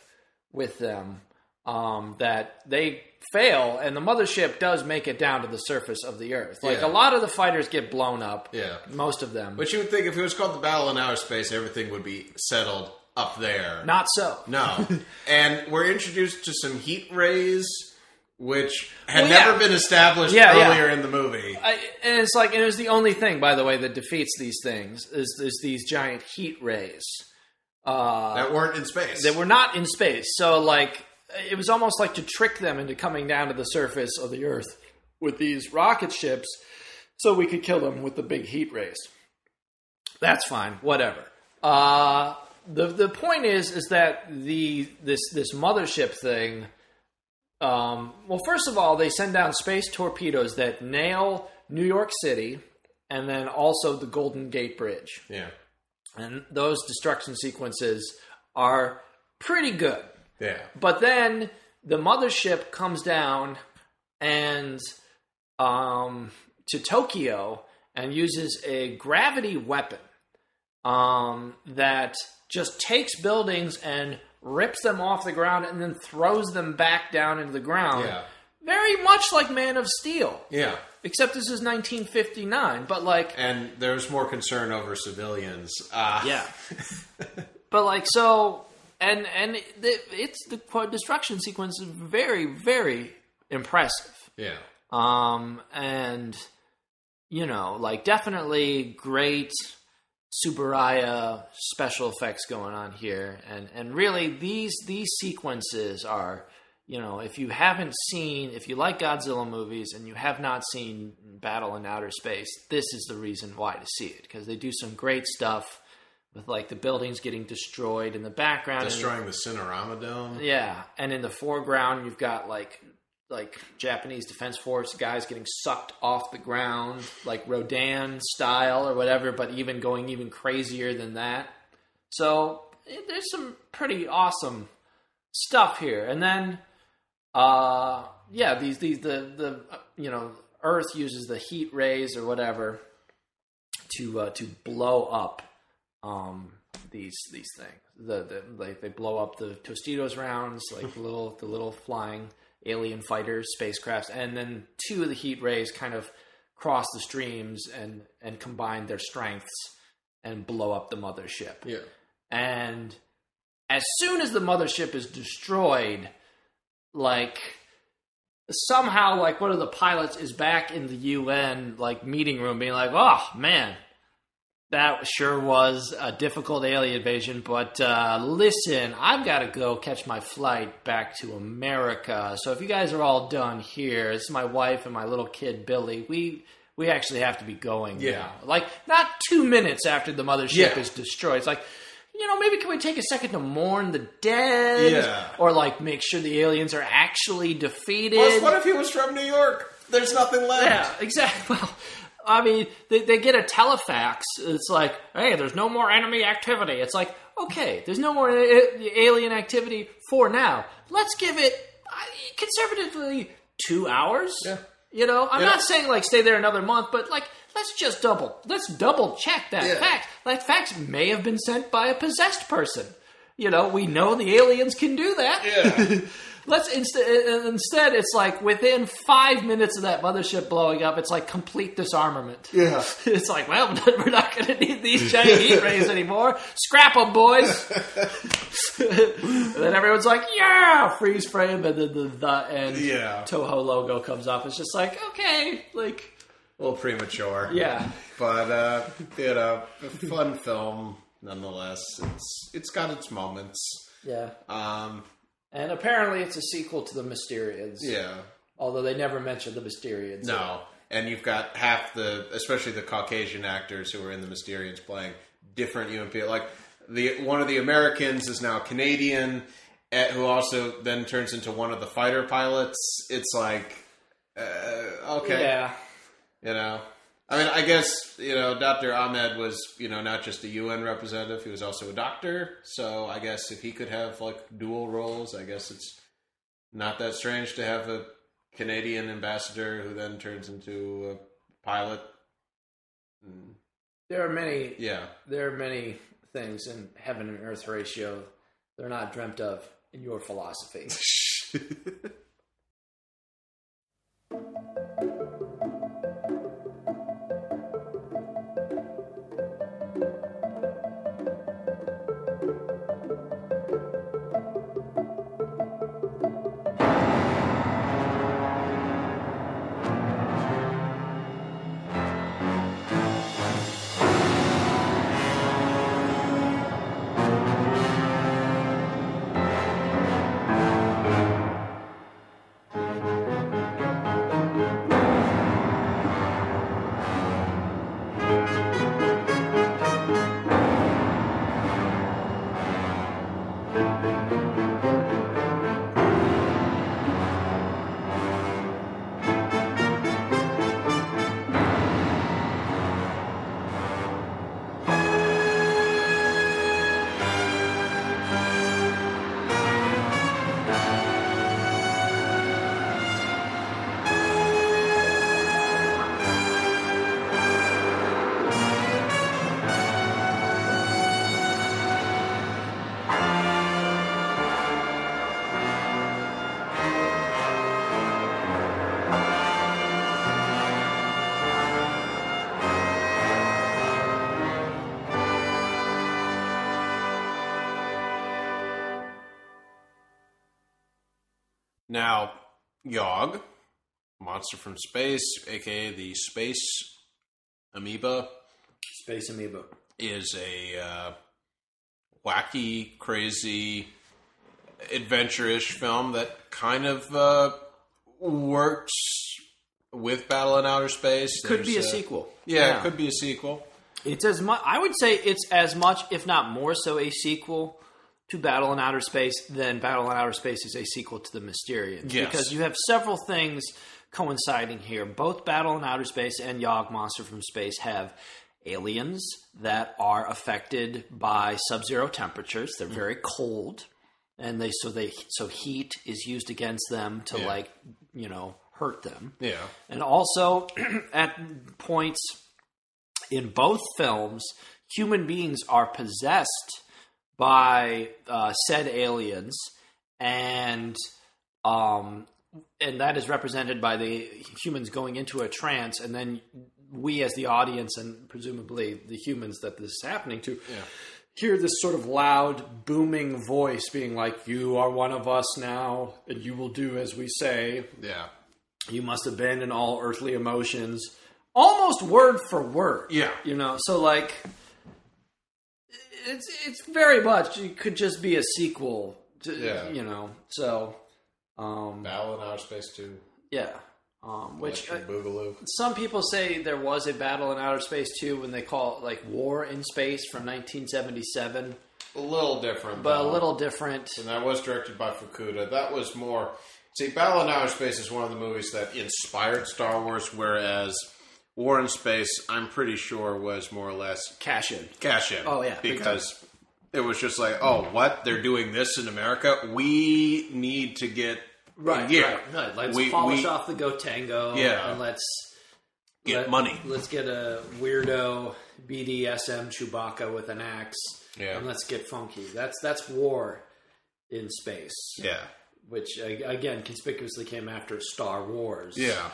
Speaker 1: with them um, that they fail, and the mothership does make it down to the surface of the Earth. Like
Speaker 3: Yeah.
Speaker 1: a lot of the fighters get blown up.
Speaker 3: Yeah.
Speaker 1: most of them.
Speaker 3: But you would think if it was called the Battle in Outer Space, everything would be settled up there.
Speaker 1: Not so.
Speaker 3: No. and we're introduced to some heat rays, which had
Speaker 1: Well, yeah.
Speaker 3: never been established
Speaker 1: Yeah,
Speaker 3: earlier in the movie.
Speaker 1: I, and it's like, it was the only thing, by the way, that defeats these things is, is these giant heat rays. Uh,
Speaker 3: that weren't in space.
Speaker 1: that were not in space. So like it was almost like to trick them into coming down to the surface of the Earth with these rocket ships, so we could kill them with the big heat rays. That's fine, whatever. Uh, the the point is is that the this this mothership thing. Um, well, first of all, they send down space torpedoes that nail New York City, and then also the Golden Gate Bridge
Speaker 3: yeah.
Speaker 1: And those destruction sequences are pretty good.
Speaker 3: Yeah.
Speaker 1: But then the mothership comes down and um, to Tokyo and uses a gravity weapon um, that just takes buildings and rips them off the ground and then throws them back down into the ground.
Speaker 3: Yeah.
Speaker 1: Very much like Man of Steel,
Speaker 3: Yeah.
Speaker 1: Except this is 1959. But like,
Speaker 3: And there's more concern over civilians. Uh,
Speaker 1: Yeah. but like so, and and it, it's the destruction sequence is very very impressive.
Speaker 3: Yeah.
Speaker 1: Um, and you know, like definitely great Tsuburaya special effects going on here, and and really these these sequences are. You know, if you haven't seen, if you like Godzilla movies and you have not seen Battle in Outer Space, this is the reason why to see it because they do some great stuff with like the buildings getting destroyed in the background.
Speaker 3: Destroying the Cinerama Dome.
Speaker 1: yeah, and in the foreground you've got like like Japanese Defense Force guys getting sucked off the ground, like Rodan style or whatever, but even going even crazier than that. So eh, there's some pretty awesome stuff here, and then uh yeah these these the the you know Earth uses the heat rays or whatever to uh, to blow up um, these these things. The, the like they blow up the Tostitos rounds, like the little the little flying alien fighters, spacecrafts, and then two of the heat rays kind of cross the streams and and combine their strengths and blow up the mothership.
Speaker 3: Yeah.
Speaker 1: And as soon as the mothership is destroyed, like somehow like one of the pilots is back in the UN like meeting room being like, "Oh, man, that sure was a difficult alien invasion, but uh, listen, I've got to go catch my flight back to America. So if you guys are all done here, it's my wife and my little kid Billy. We we actually have to be going
Speaker 3: Yeah.
Speaker 1: now. Like not two minutes after the mothership
Speaker 3: Yeah.
Speaker 1: is destroyed. It's like. You know, maybe can we take a second to mourn the dead,
Speaker 3: Yeah.
Speaker 1: or like make sure the aliens are actually defeated?
Speaker 3: Plus, what if he was from New York? There's nothing left.
Speaker 1: Yeah, exactly. Well, I mean, they, they get a telefax. It's like, hey, there's no more enemy activity. It's like, okay, there's no more alien activity for now. Let's give it conservatively two hours.
Speaker 3: Yeah.
Speaker 1: You know, I'm
Speaker 3: Yeah.
Speaker 1: not saying like stay there another month, but like let's just double let's double check that
Speaker 3: Yeah.
Speaker 1: fact. That fax may have been sent by a possessed person. You know, we know the aliens can do that.
Speaker 3: Yeah.
Speaker 1: let's instead uh, uh, instead it's like within five minutes of that mothership blowing up, it's like complete disarmament.
Speaker 3: Yeah.
Speaker 1: It's like, well, we're not going to need these giant heat rays anymore. Scrap them, boys. and then everyone's like, yeah, freeze frame, and then the the and
Speaker 3: Yeah.
Speaker 1: Toho logo comes up. It's just like, okay, like,
Speaker 3: A little premature.
Speaker 1: yeah,
Speaker 3: But uh, you know, a fun film nonetheless. It's it's got its moments.
Speaker 1: yeah.
Speaker 3: Um,
Speaker 1: And apparently, it's a sequel to the Mysterians.
Speaker 3: yeah.
Speaker 1: Although they never mentioned the Mysterians.
Speaker 3: No. And you've got half the, especially the Caucasian actors who are in the Mysterians playing different UMP. Like the one of the Americans is now Canadian, eh, who also then turns into one of the fighter pilots. It's like, uh, okay,
Speaker 1: Yeah.
Speaker 3: You know. I mean, I guess you know Dr. Ahmed was you know not just a UN representative; he was also a doctor. So I guess if he could have like dual roles, I guess it's not that strange to have a Canadian ambassador who then turns into a pilot.
Speaker 1: There are many
Speaker 3: Yeah,
Speaker 1: there are many things in heaven and earth Horatio they're not dreamt of in your philosophy.
Speaker 3: Yog, monster from space, aka the space amoeba,
Speaker 1: Space amoeba.
Speaker 3: is a uh, wacky, crazy, adventure-ish film that kind of uh, works with Battle in Outer Space.
Speaker 1: Could be a
Speaker 3: There's, uh,
Speaker 1: sequel.
Speaker 3: Yeah, it could be a sequel.
Speaker 1: It's as much. I would say it's as much, if not more so, a sequel to Battle in Outer Space than Battle in Outer Space is a sequel to the Mysterians.
Speaker 3: Yes.
Speaker 1: Because you have several things coinciding here. Both Battle in Outer Space and Yog Monster from Space have aliens that are affected by sub-zero temperatures. They're very mm-hmm. cold, and they so they so heat is used against them to
Speaker 3: Yeah.
Speaker 1: like you know hurt them.
Speaker 3: Yeah.
Speaker 1: And also, at points in both films, human beings are possessed by uh, said aliens, and um, and that is represented by the humans going into a trance, and then we, as the audience, and presumably the humans that this is happening to, hear this sort of loud, booming voice being like, "You are one of us now, and you will do as we say."
Speaker 3: Yeah.
Speaker 1: you must abandon all earthly emotions almost word for word
Speaker 3: Yeah.
Speaker 1: you know so like it's it's very much it could just be a sequel to,
Speaker 3: Yeah.
Speaker 1: you know so um
Speaker 3: Battle in Outer Space 2.
Speaker 1: yeah um which uh,
Speaker 3: Boogaloo.
Speaker 1: some people say there was a battle in outer space too when they call it like war in space from 1977
Speaker 3: A little different.
Speaker 1: but a little different
Speaker 3: And that was directed by Fukuda. That was more. See, Battle in Outer Space is one of the movies that inspired Star Wars, whereas War in Space, I'm pretty sure, was more or less
Speaker 1: cash in
Speaker 3: cash in.
Speaker 1: Oh, yeah,
Speaker 3: Because it was just like, oh, what? They're doing this in America? We need to get.
Speaker 1: right
Speaker 3: yeah.
Speaker 1: right, right. let's
Speaker 3: We-
Speaker 1: polish
Speaker 3: we-
Speaker 1: off the go tango
Speaker 3: Yeah.
Speaker 1: and let's
Speaker 3: Get
Speaker 1: Let-
Speaker 3: money.
Speaker 1: Let's get a weirdo BDSM Chewbacca with an axe.
Speaker 3: Yeah.
Speaker 1: And let's get funky. That's that's war in space.
Speaker 3: Yeah.
Speaker 1: which again conspicuously came after Star Wars.
Speaker 3: Yeah.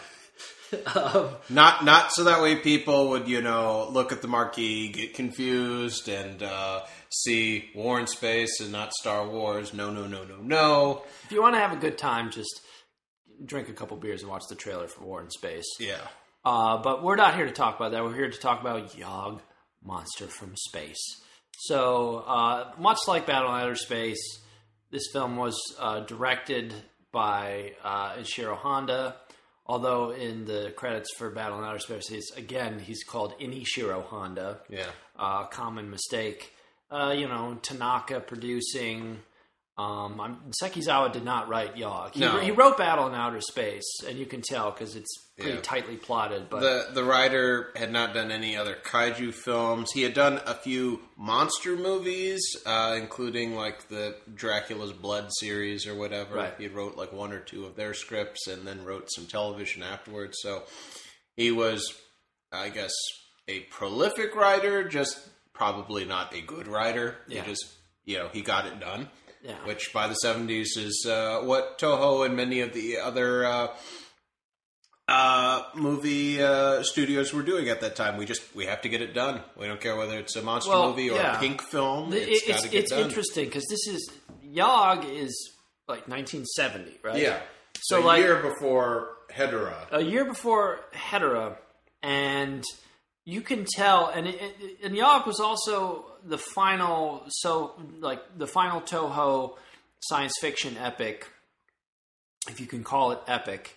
Speaker 1: Um,
Speaker 3: Not not so that way people would you know look at the marquee, get confused, and uh, see War in Space and not Star Wars. No, no, no, no, no.
Speaker 1: if you want to have a good time, just drink a couple beers and watch the trailer for War in Space.
Speaker 3: Yeah.
Speaker 1: Uh, but we're not here to talk about that. We're here to talk about Yog, Monster from Space. So, uh, much like Battle in Outer Space, this film was uh, directed by uh, Ishiro Honda. Although in the credits for Battle in Outer Space, he's, again he's called Inoshiro Honda.
Speaker 3: Yeah.
Speaker 1: Uh, common mistake. Uh, you know, Tanaka producing. Um, I'm, Sekizawa did not write Yog. He,
Speaker 3: No.
Speaker 1: he wrote Battle in Outer Space, and you can tell because it's pretty
Speaker 3: Yeah.
Speaker 1: tightly plotted. But
Speaker 3: The the writer had not done any other kaiju films. He had done a few monster movies, uh, including like the Dracula's Blood series or whatever.
Speaker 1: Right.
Speaker 3: He wrote like one or two of their scripts, and then wrote some television afterwards. So he was, I guess, a prolific writer, just probably not a good writer.
Speaker 1: Yeah.
Speaker 3: He just you know he got it done.
Speaker 1: Yeah.
Speaker 3: Which by the seventies is uh, what Toho and many of the other uh, uh, movie uh, studios were doing at that time. We just we have to get it done. We don't care whether it's a monster
Speaker 1: Well,
Speaker 3: movie or
Speaker 1: yeah.
Speaker 3: a pink film. It's
Speaker 1: it's
Speaker 3: got to get
Speaker 1: it's interesting because this is Yog is like 1970, right?
Speaker 3: Yeah.
Speaker 1: So,
Speaker 3: a
Speaker 1: like-
Speaker 3: year before Hedora.
Speaker 1: a year before Hedora, and you can tell. And it, it- and Yog was also the final, so like the final Toho science fiction epic, if you can call it epic.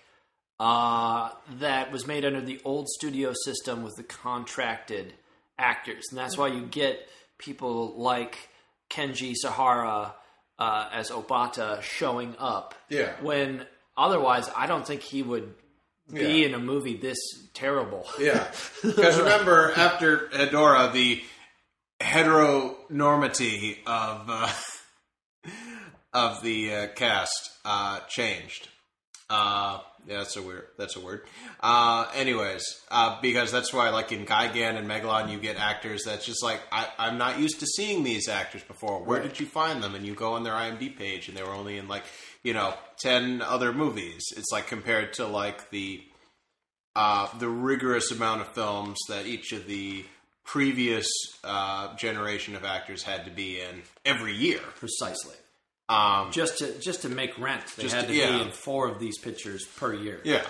Speaker 1: Uh, that was made under the old studio system with the contracted actors, and that's why you get people like Kenji Sahara uh, as Obata showing up.
Speaker 3: Yeah.
Speaker 1: When otherwise, I don't think he would be
Speaker 3: Yeah.
Speaker 1: in a movie this terrible.
Speaker 3: Yeah, because remember after Hedora, the heteronormity of uh, of the uh, cast uh, changed. Uh, yeah, that's a weird. That's a word. Uh, anyways, uh, because that's why, like in Gigan and Megalon, you get actors that's just like I, I'm not used to seeing these actors before. Where did you find them? And you go on their IMDb page, and they were only in like you know ten other movies. It's like compared to like the uh, the rigorous amount of films that each of the previous uh, generation of actors had to be in every year.
Speaker 1: Precisely.
Speaker 3: Um,
Speaker 1: Just to just to make rent, they had
Speaker 3: to-
Speaker 1: to
Speaker 3: yeah.
Speaker 1: be in four of these pictures per year.
Speaker 3: yeah,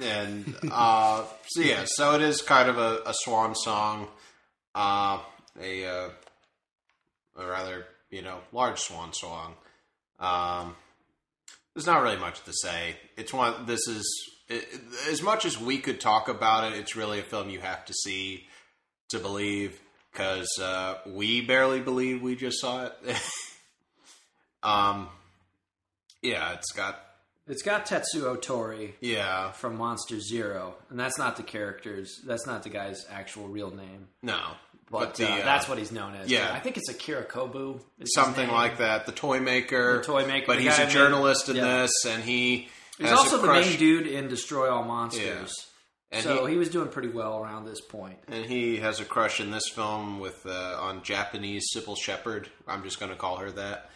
Speaker 3: and uh, so yeah, so it is kind of a, a swan song, uh, a, uh, a rather you know large swan song. Um, there's not really much to say. It's one. This is it, as much as we could talk about it. It's really a film you have to see to believe because uh, we barely believe we just saw it. um, yeah, it's got
Speaker 1: It's got Tetsuo Tori
Speaker 3: yeah
Speaker 1: from Monster Zero, and that's not the character's. That's not the guy's actual real name,
Speaker 3: no,
Speaker 1: but,
Speaker 3: the,
Speaker 1: uh,
Speaker 3: uh,
Speaker 1: that's what he's known as.
Speaker 3: yeah.
Speaker 1: I think it's Akira Kubo.
Speaker 3: something like that. The toy maker,
Speaker 1: The toy maker,
Speaker 3: but he's a
Speaker 1: made-
Speaker 3: journalist in
Speaker 1: yeah.
Speaker 3: this, and he
Speaker 1: He's also the main dude in Destroy All Monsters.
Speaker 3: Yeah. And
Speaker 1: so
Speaker 3: he-
Speaker 1: he, was doing pretty well around this point.
Speaker 3: and he has a crush in this film with uh, on Japanese Cybill Shepherd. I'm just going to call her that.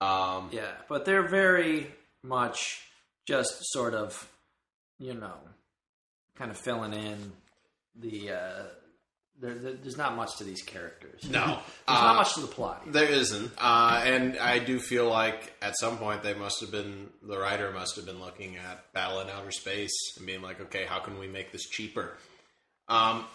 Speaker 3: Um,
Speaker 1: Yeah, but they're very much just sort of, you know, kind of filling in the. There, there- there's not much to these characters.
Speaker 3: No.
Speaker 1: there's
Speaker 3: Uh,
Speaker 1: not much to the plot.
Speaker 3: There isn't, uh, and I do feel like at some point they must have been the writer must have been looking at Battle in Outer Space and being like, okay, how can we make this cheaper? Um,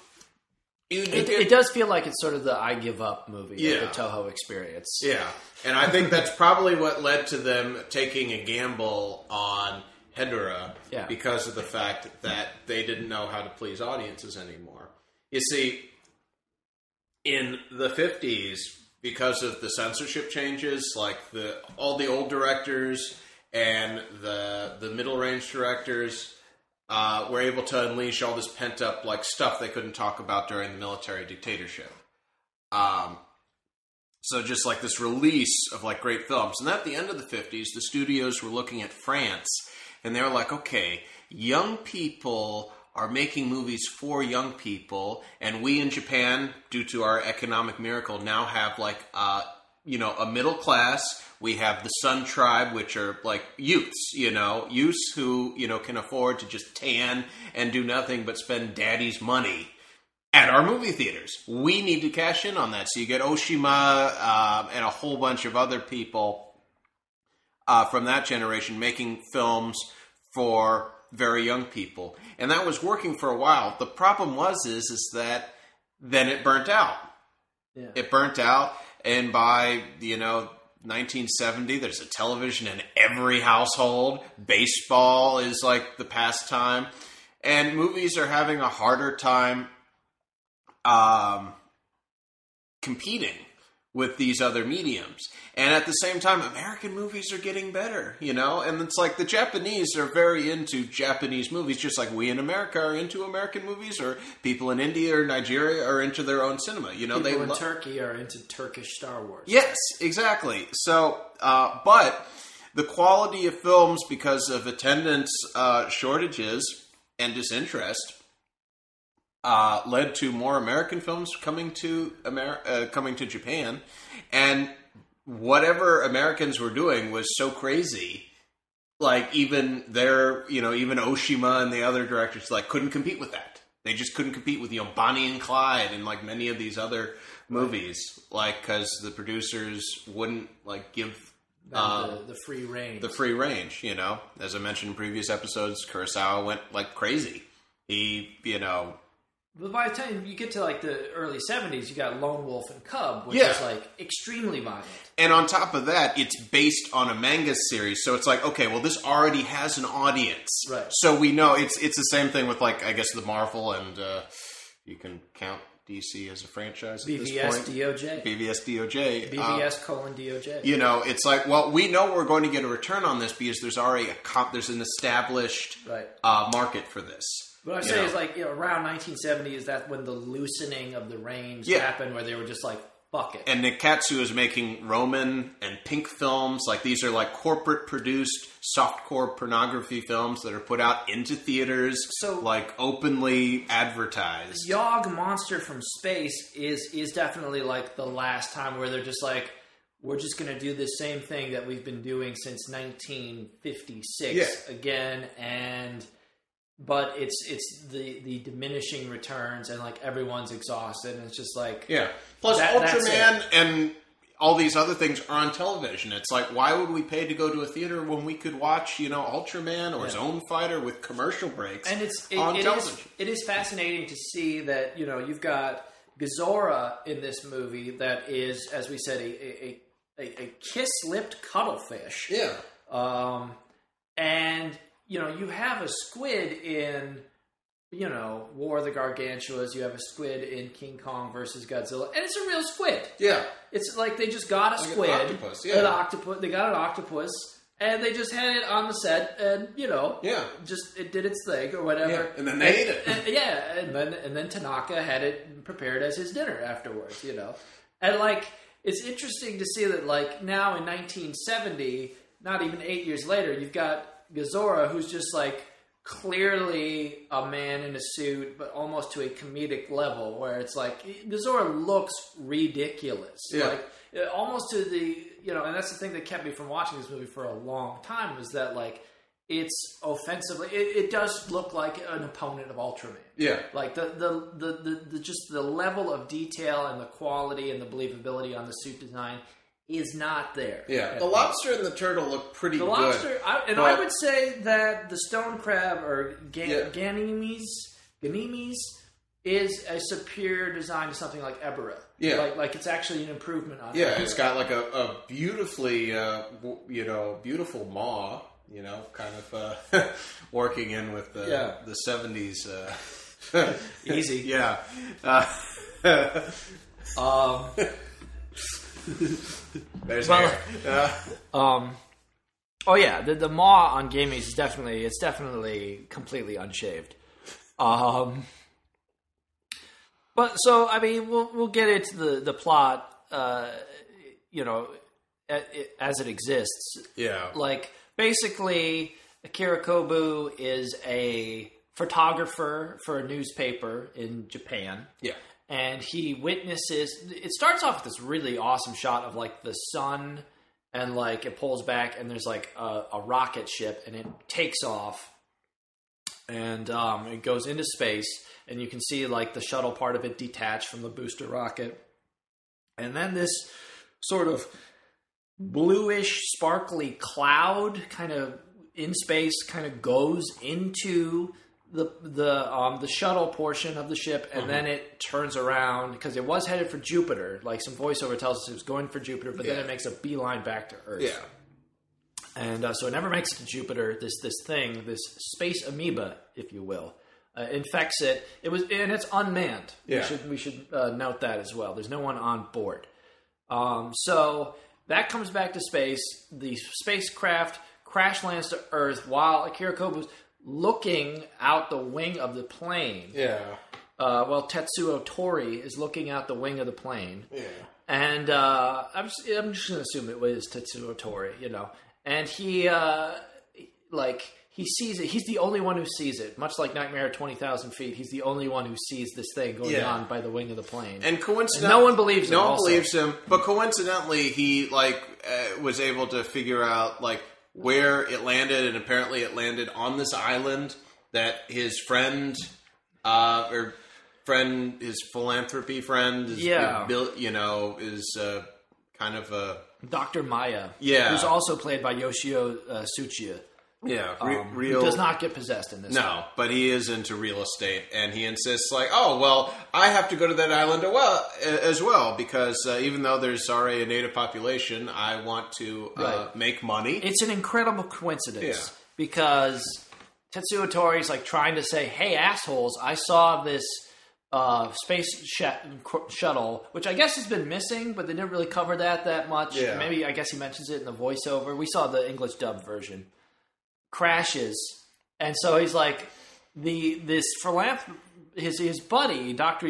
Speaker 3: do
Speaker 1: It, it does feel like it's sort of the I give up movie,
Speaker 3: Yeah.
Speaker 1: the Toho experience.
Speaker 3: yeah, and I think that's probably what led to them taking a gamble on Hedora
Speaker 1: Yeah.
Speaker 3: because of the fact that they didn't know how to please audiences anymore. You see, in the 50s because of the censorship changes like the all the old directors and the the middle range directors uh, were able to unleash all this pent up like stuff they couldn't talk about during the military dictatorship. Um, so just like this release of like great films. And at the end of the 50s the studios were looking at france and they were like okay young people are making movies for young people and we in japan due to our economic miracle now have like uh, you know a middle class. We have the Sun Tribe, which are like youths, you know, youths who you know can afford to just tan and do nothing but spend daddy's money at our movie theaters. We need to cash in on that. So you get Oshima uh, and a whole bunch of other people uh, from that generation making films for very young people, and that was working for a while. The problem was is is that then it burnt out.
Speaker 1: Yeah.
Speaker 3: It burnt out, and by you know 1970, there's a television in every household. Baseball is like the pastime, and movies are having a harder time um, competing with these other mediums. And at the same time, American movies are getting better, you know? And it's like the Japanese are very into Japanese movies, just like we in America are into American movies, or people in India or Nigeria are into their own cinema. You know,
Speaker 1: People
Speaker 3: they
Speaker 1: in
Speaker 3: lo-
Speaker 1: Turkey are into Turkish Star Wars.
Speaker 3: Yes, exactly. So, uh, but the quality of films, because of attendance uh, shortages and disinterest, uh, led to more American films coming to Amer- uh, coming to Japan, and whatever Americans were doing was so crazy. Like even their, you know, even Oshima and the other directors like couldn't compete with that. They just couldn't compete with you know Bonnie and Clyde and like many of these other movies, like because the producers wouldn't like give
Speaker 1: Them
Speaker 3: um,
Speaker 1: the, the free reign.
Speaker 3: the free range. You know, as I mentioned in previous episodes, Kurosawa went like crazy. He, you know,
Speaker 1: But by the time you get to like the early '70s, you got Lone Wolf and Cub, which
Speaker 3: Yeah.
Speaker 1: is like extremely violent.
Speaker 3: and on top of that, it's based on a manga series, so it's like, okay, well, this already has an audience,
Speaker 1: Right.
Speaker 3: So we know it's it's the same thing with like I guess the Marvel and uh, you can count DC as a franchise at this
Speaker 1: BVS
Speaker 3: point.
Speaker 1: DOJ,
Speaker 3: BVS DOJ. uh,
Speaker 1: BVS colon DOJ.
Speaker 3: you know, it's like, well, we know we're going to get a return on this because there's already a comp, there's an established
Speaker 1: Right.
Speaker 3: uh, market for this.
Speaker 1: What I'm saying
Speaker 3: know.
Speaker 1: is like you know, around 1970 is that when the loosening of the reins
Speaker 3: Yeah.
Speaker 1: happened, where they were just like fuck it.
Speaker 3: and Nikkatsu is making Roman and Pink films. Like these are like corporate produced softcore pornography films that are put out into theaters,
Speaker 1: So-
Speaker 3: like openly advertised.
Speaker 1: Yog Monster from Space is is definitely like the last time where they're just like we're just going to do the same thing that we've been doing since 1956
Speaker 3: Yeah.
Speaker 1: again and but it's it's the the diminishing returns and like everyone's exhausted and it's just like
Speaker 3: Yeah. Plus,
Speaker 1: That-
Speaker 3: Ultraman and all these other things are on television. It's like, why would we pay to go to a theater when we could watch, you know, Ultraman or
Speaker 1: Yeah.
Speaker 3: Zone Fighter with commercial breaks
Speaker 1: and it's it,
Speaker 3: on
Speaker 1: it is
Speaker 3: television?
Speaker 1: it is fascinating to see that you know you've got Gezora in this movie that is as we said a a, a, a kiss lipped cuttlefish
Speaker 3: Yeah.
Speaker 1: Um, and you know, you have a squid in you know War of the Gargantuas. You have a squid in King Kong versus Godzilla, and it's a real squid.
Speaker 3: Yeah.
Speaker 1: It's like they just got a
Speaker 3: Like an
Speaker 1: squid,
Speaker 3: octopus, yeah.
Speaker 1: an octopus. They got an octopus, and they just had it on the set, and you know,
Speaker 3: Yeah.
Speaker 1: just it did its thing or whatever.
Speaker 3: Yeah, and then they ate it.
Speaker 1: and- yeah, and then and then Tanaka had it prepared as his dinner afterwards. You know, and like it's interesting to see that like now in 1970, not even eight years later, you've got Gezora, who's just like clearly a man in a suit, but almost to a comedic level, where it's like Gezora looks ridiculous,
Speaker 3: Yeah.
Speaker 1: like uh, almost to the you know, and that's the thing that kept me from watching this movie for a long time was that like it's offensively, it, it does look like an opponent of Ultraman.
Speaker 3: Yeah.
Speaker 1: Like the the, the, the the just the level of detail and the quality and the believability on the suit design is not there.
Speaker 3: Yeah. The lobster and the turtle look pretty
Speaker 1: The
Speaker 3: good.
Speaker 1: lobster, I, and
Speaker 3: but-
Speaker 1: I would say that the stone crab or ga-
Speaker 3: Yeah.
Speaker 1: Ganymedes, Ganymedes is a superior design to something like Ebirah.
Speaker 3: Yeah.
Speaker 1: like like it's actually an improvement on. It.
Speaker 3: Yeah,
Speaker 1: Ebirah.
Speaker 3: it's got like a, a beautifully, uh, w- you know, beautiful maw. You know, kind of uh, working in with the
Speaker 1: Yeah.
Speaker 3: the seventies. Uh,
Speaker 1: Easy.
Speaker 3: yeah. Uh,
Speaker 1: Um,
Speaker 3: there's
Speaker 1: Well-.
Speaker 3: Uh,
Speaker 1: Um. Oh yeah, the the maw on Ganimes is definitely it's definitely completely unshaved. Um. But so I mean, we'll we'll get into the the plot. Uh, you know, as it exists.
Speaker 3: yeah.
Speaker 1: Like basically, Akira Kubo is a photographer for a newspaper in Japan.
Speaker 3: Yeah.
Speaker 1: And he witnesses. It starts off with this really awesome shot of like the sun, and like it pulls back, and there's like a, a rocket ship, and it takes off, and um, it goes into space, and you can see like the shuttle part of it detached from the booster rocket, and then this sort of bluish, sparkly cloud kind of in space kind of goes into the the um, the shuttle portion of the ship, and then it turns around because it was headed for Jupiter. Like some voiceover tells us it was going for Jupiter, but then it makes a beeline back to Earth.
Speaker 3: Yeah.
Speaker 1: and uh, so it never makes it to Jupiter. This this thing, this space amoeba, if you will, uh, infects it. It was and it's unmanned.
Speaker 3: Yeah.
Speaker 1: We should we should uh, note that as well. There's no one on board. Um, so that comes back to space. The spacecraft crash lands to Earth while Akira Kubo's looking out the wing of the plane.
Speaker 3: Yeah.
Speaker 1: Uh, well, Tetsuo Tori is looking out the wing of the plane.
Speaker 3: Yeah.
Speaker 1: And uh, I'm just, I'm just going to assume it was Tetsuo Tori, you know. And he, uh, like, he sees it. He's the only one who sees it. Much like Nightmare at 20,000 feet, he's the only one who sees this thing going
Speaker 3: Yeah.
Speaker 1: on by the wing of the plane.
Speaker 3: And coincidentally,
Speaker 1: no one believes him
Speaker 3: No one
Speaker 1: also.
Speaker 3: believes him. But coincidentally, he like uh, was able to figure out like where it landed, and apparently it landed on this island that his friend, uh, or friend, his philanthropy friend, is,
Speaker 1: Yeah.
Speaker 3: built. You know, is uh, kind of a
Speaker 1: Dr. Maya,
Speaker 3: Yeah.
Speaker 1: who's also played by Yoshio uh, Tsuchiya,
Speaker 3: yeah re-
Speaker 1: um,
Speaker 3: real.
Speaker 1: does not get possessed in this.
Speaker 3: No, but he is into real estate, and he insists, like, oh, well, I have to go to that island as well, as well because uh, even though there's already a native population, I want to uh,
Speaker 1: Right.
Speaker 3: make money.
Speaker 1: It's an incredible coincidence
Speaker 3: Yeah.
Speaker 1: because Tetsuo Tori's like trying to say, "Hey, assholes! I saw this uh, space sh- shuttle, which I guess has been missing, but they didn't really cover that that much.
Speaker 3: Yeah.
Speaker 1: Maybe I guess he mentions it in the voiceover. We saw the English dub version. Crashes, and so he's like the this philanthrop his his buddy Doctor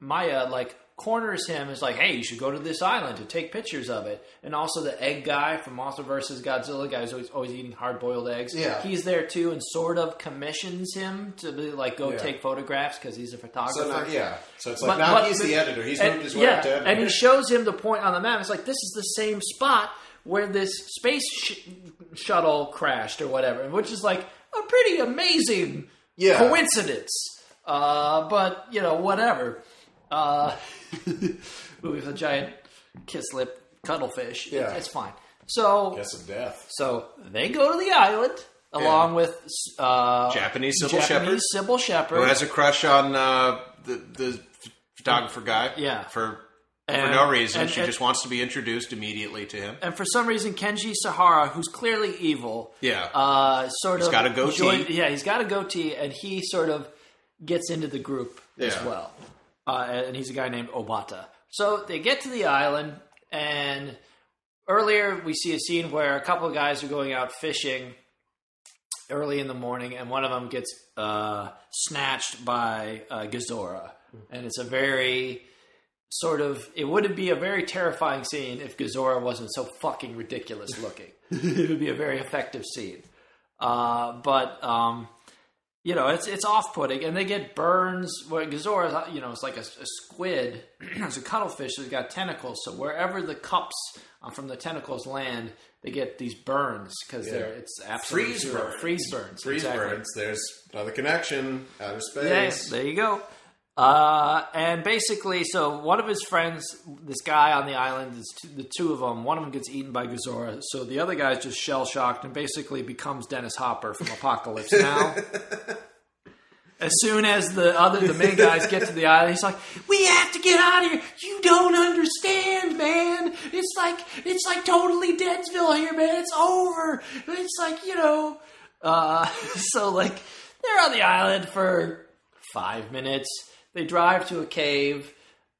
Speaker 1: Maya like corners him is like, hey, you should go to this island to take pictures of it. And also the egg guy from Monster vs. Godzilla, guy who's always, always eating hard boiled eggs.
Speaker 3: Yeah.
Speaker 1: he's there too, and sort of commissions him to be like go
Speaker 3: Yeah.
Speaker 1: take photographs because he's a photographer.
Speaker 3: so now, yeah, so it's
Speaker 1: But-
Speaker 3: like now
Speaker 1: but-
Speaker 3: he's the editor. He's
Speaker 1: and,
Speaker 3: moved his way
Speaker 1: yeah,
Speaker 3: up to editor.
Speaker 1: and he shows him the point on the map. It's like this is the same spot where this space sh- shuttle crashed or whatever, which is like a pretty amazing
Speaker 3: Yeah.
Speaker 1: coincidence. Uh, but you know, whatever. Uh, with a giant kiss lip cuttlefish,
Speaker 3: Yeah.
Speaker 1: it's fine. So,
Speaker 3: Guess of death.
Speaker 1: so they go to the island along with uh,
Speaker 3: Japanese Cybill
Speaker 1: Japanese
Speaker 3: Shepherd.
Speaker 1: Cybill Shepherd,
Speaker 3: Who has a crush on uh, the the photographer guy?
Speaker 1: Yeah.
Speaker 3: for
Speaker 1: And-
Speaker 3: for no reason.
Speaker 1: and-
Speaker 3: she
Speaker 1: and-
Speaker 3: just wants to be introduced immediately to him.
Speaker 1: and for some reason Kenji Sahara, who's clearly evil,
Speaker 3: Yeah.
Speaker 1: uh, sort of
Speaker 3: got a goatee.
Speaker 1: joined- yeah, he's got a goatee, and he sort of gets into the group as well. Uh, and he's a guy named Obata. So they get to the island, and earlier we see a scene where a couple of guys are going out fishing early in the morning, and one of them gets uh, snatched by uh, Gezora, and it's a very sort of it wouldn't be a very terrifying scene if Gezora wasn't so fucking ridiculous looking. it would be a very effective scene. Uh, but um, you know, it's it's off putting, and they get burns. Where Gezora, you know, it's like a, a squid, it's a cuttlefish that's got tentacles. So wherever the cups uh, from the tentacles land, they get these burns because they're it's absolutely
Speaker 3: Freeze burns.
Speaker 1: freeze burns,
Speaker 3: Freeze
Speaker 1: exactly.
Speaker 3: burns. There's another connection. Outer
Speaker 1: Yeah,
Speaker 3: space.
Speaker 1: there you go. Uh, and basically, so one of his friends, this guy on the island, is t- the two of them. One of them gets eaten by Gezora, so the other guy's just shell shocked and basically becomes Dennis Hopper from Apocalypse Now. as soon as the other, the main guys get to the island, he's like, "We have to get out of here. You don't understand, man. It's like it's like totally Deadsville here, man. It's over. It's like you know." Uh, so like they're on the island for five minutes. They drive to a cave.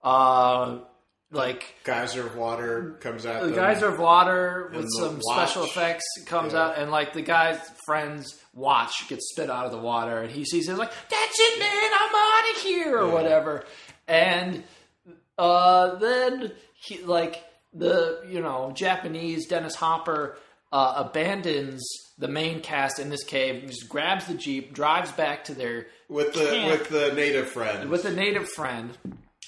Speaker 1: Uh, like
Speaker 3: Geyser of water comes out.
Speaker 1: the geyser of water with some
Speaker 3: watch.
Speaker 1: special effects comes
Speaker 3: Yeah.
Speaker 1: out, and like the guy's friend's watch gets spit out of the water, and he sees it like, "That's it, man! I'm out of here," or whatever. And uh, then he like the you know Japanese Dennis Hopper uh, abandons the main cast in this cave, just grabs the jeep, drives back to their
Speaker 3: with the
Speaker 1: camp
Speaker 3: with the native friend.
Speaker 1: with a native friend,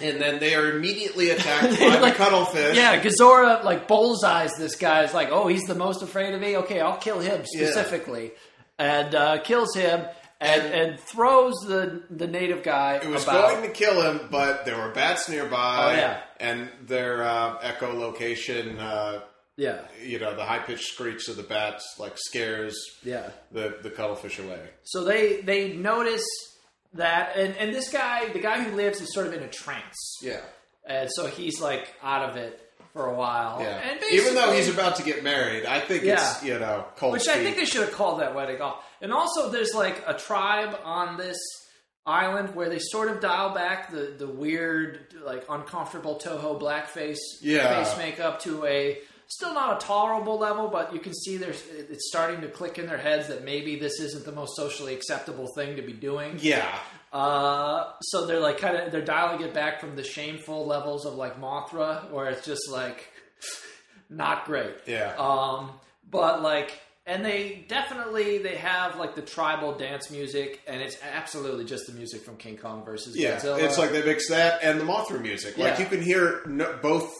Speaker 3: and then they are immediately attacked by the cuttlefish.
Speaker 1: Yeah, Gezora like bullseyes this guy. It's like, oh, he's the most afraid of me. Okay, I'll kill him specifically, and uh, kills him and,
Speaker 3: And-
Speaker 1: and throws the the native guy.
Speaker 3: It was
Speaker 1: about.
Speaker 3: going to kill him, but there were bats nearby,
Speaker 1: Oh, yeah.
Speaker 3: and their uh, echolocation, uh,
Speaker 1: yeah,
Speaker 3: you know, the high pitched screech of the bats, like scares
Speaker 1: yeah.
Speaker 3: the the cuttlefish away.
Speaker 1: So they they notice that, and and this guy, the guy who lives, is sort of in a trance,
Speaker 3: Yeah,
Speaker 1: and so he's like out of it for a while.
Speaker 3: yeah.
Speaker 1: and
Speaker 3: Even though he's about to get married, I think it's
Speaker 1: Yeah.
Speaker 3: you know cold.
Speaker 1: Which I think they should have called that wedding off. And also, there's like a tribe on this island where they sort of dial back the, the weird, like uncomfortable Toho blackface
Speaker 3: Yeah.
Speaker 1: face makeup to a still not a tolerable level, but you can see there's it's starting to click in their heads that maybe this isn't the most socially acceptable thing to be doing.
Speaker 3: yeah,
Speaker 1: Uh, so they're like kind of they're dialing it back from the shameful levels of like Mothra, where it's just like not great.
Speaker 3: yeah.
Speaker 1: Um, but like, and they definitely they have like the tribal dance music, and it's absolutely just the music from King Kong versus
Speaker 3: yeah,
Speaker 1: Godzilla.
Speaker 3: it's like they mix that and the Mothra music. Like
Speaker 1: Yeah.
Speaker 3: you can hear no, both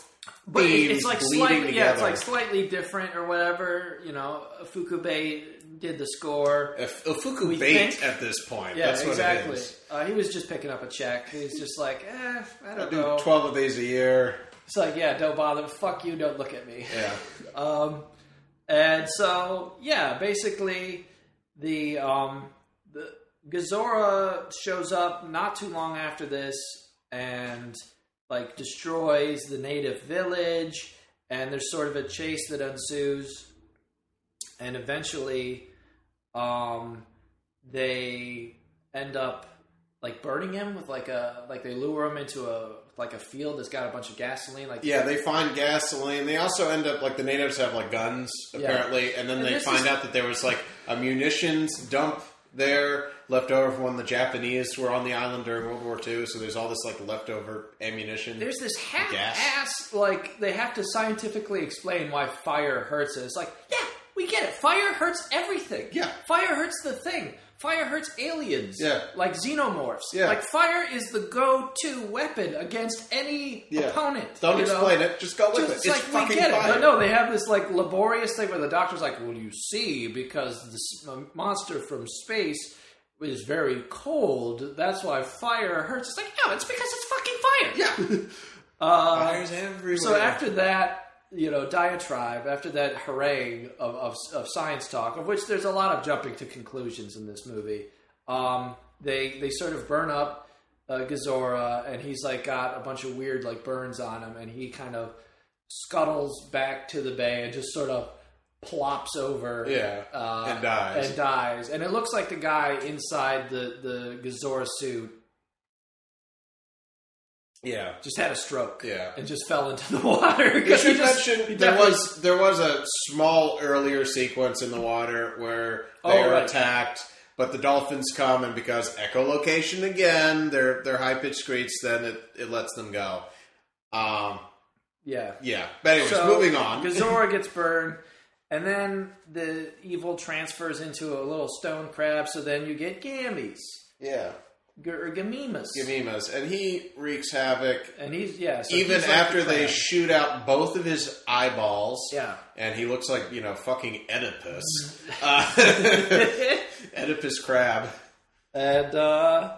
Speaker 1: but it's like slightly, yeah, it's like slightly different or whatever. You know, Fukube did the score.
Speaker 3: If bait at this point.
Speaker 1: Yeah,
Speaker 3: That's what
Speaker 1: exactly.
Speaker 3: it is.
Speaker 1: Uh, he was just picking up a check. He's just like, eh, I
Speaker 3: I
Speaker 1: don't
Speaker 3: do
Speaker 1: know.
Speaker 3: twelve of these a year.
Speaker 1: It's like, yeah, don't bother. Fuck you. Don't look at me.
Speaker 3: Yeah,
Speaker 1: Um, and so, yeah, basically, the um, the Gezora shows up not too long after this and like destroys the native village, and there's sort of a chase that ensues, and eventually, um, they end up like burning him with like a like they lure him into a like a field that's got a bunch of gasoline like
Speaker 3: yeah. They find gasoline. They also end up like the natives have like guns apparently, and then
Speaker 1: And
Speaker 3: they find
Speaker 1: is-
Speaker 3: out that there was like a munitions dump there left over from when the Japanese were on the island during World War II. So there's all this like leftover ammunition.
Speaker 1: There's this half
Speaker 3: Gas.
Speaker 1: ass like they have to scientifically explain why fire hurts it. It's like, yeah, we get it. Fire hurts everything.
Speaker 3: Yeah.
Speaker 1: Fire hurts the thing. Fire hurts aliens.
Speaker 3: Yeah.
Speaker 1: Like xenomorphs.
Speaker 3: Yeah.
Speaker 1: Like fire is the go-to weapon against any
Speaker 3: Yeah.
Speaker 1: opponent.
Speaker 3: Don't
Speaker 1: you know?
Speaker 3: explain it. Just go with
Speaker 1: Just,
Speaker 3: it.
Speaker 1: it's
Speaker 3: It's
Speaker 1: like
Speaker 3: fucking
Speaker 1: we get it,
Speaker 3: fire.
Speaker 1: but no, they have this like laborious thing where the doctor's like, "Well, you see, because this monster from space is very cold. That's why fire hurts." It's like, no, it's because it's fucking fire.
Speaker 3: Yeah.
Speaker 1: Uh,
Speaker 3: Fires everywhere.
Speaker 1: so after that, you know, diatribe, after that harangue of, of, of science talk, of which there's a lot of jumping to conclusions in this movie, um, they they sort of burn up uh, Gezora, and he's like got a bunch of weird like burns on him, and he kind of scuttles back to the bay and just sort of plops over,
Speaker 3: Yeah,
Speaker 1: uh,
Speaker 3: and dies.
Speaker 1: and dies, and it looks like the guy inside the the Gezora suit
Speaker 3: yeah.
Speaker 1: just had a stroke,
Speaker 3: Yeah.
Speaker 1: and just fell into the water.
Speaker 3: You should
Speaker 1: just-
Speaker 3: mention there was there was a small earlier sequence in the water where they
Speaker 1: Oh,
Speaker 3: are
Speaker 1: right.
Speaker 3: attacked, but the dolphins come and because echolocation again, their their high pitched screech, then it, it lets them go. Um,
Speaker 1: yeah.
Speaker 3: yeah, but anyways,
Speaker 1: So,
Speaker 3: moving on.
Speaker 1: Gezora gets burned, and then the evil transfers into a little stone crab. So then you get Gammies
Speaker 3: yeah,
Speaker 1: G- or Gamimas,
Speaker 3: Gamimas, and he wreaks havoc.
Speaker 1: and he's yeah. So
Speaker 3: Even
Speaker 1: he's like
Speaker 3: after
Speaker 1: the
Speaker 3: they
Speaker 1: crab.
Speaker 3: shoot out both of his eyeballs,
Speaker 1: yeah.
Speaker 3: and he looks like you know fucking Oedipus,
Speaker 1: Mm-hmm.
Speaker 3: uh, Oedipus crab.
Speaker 1: And uh,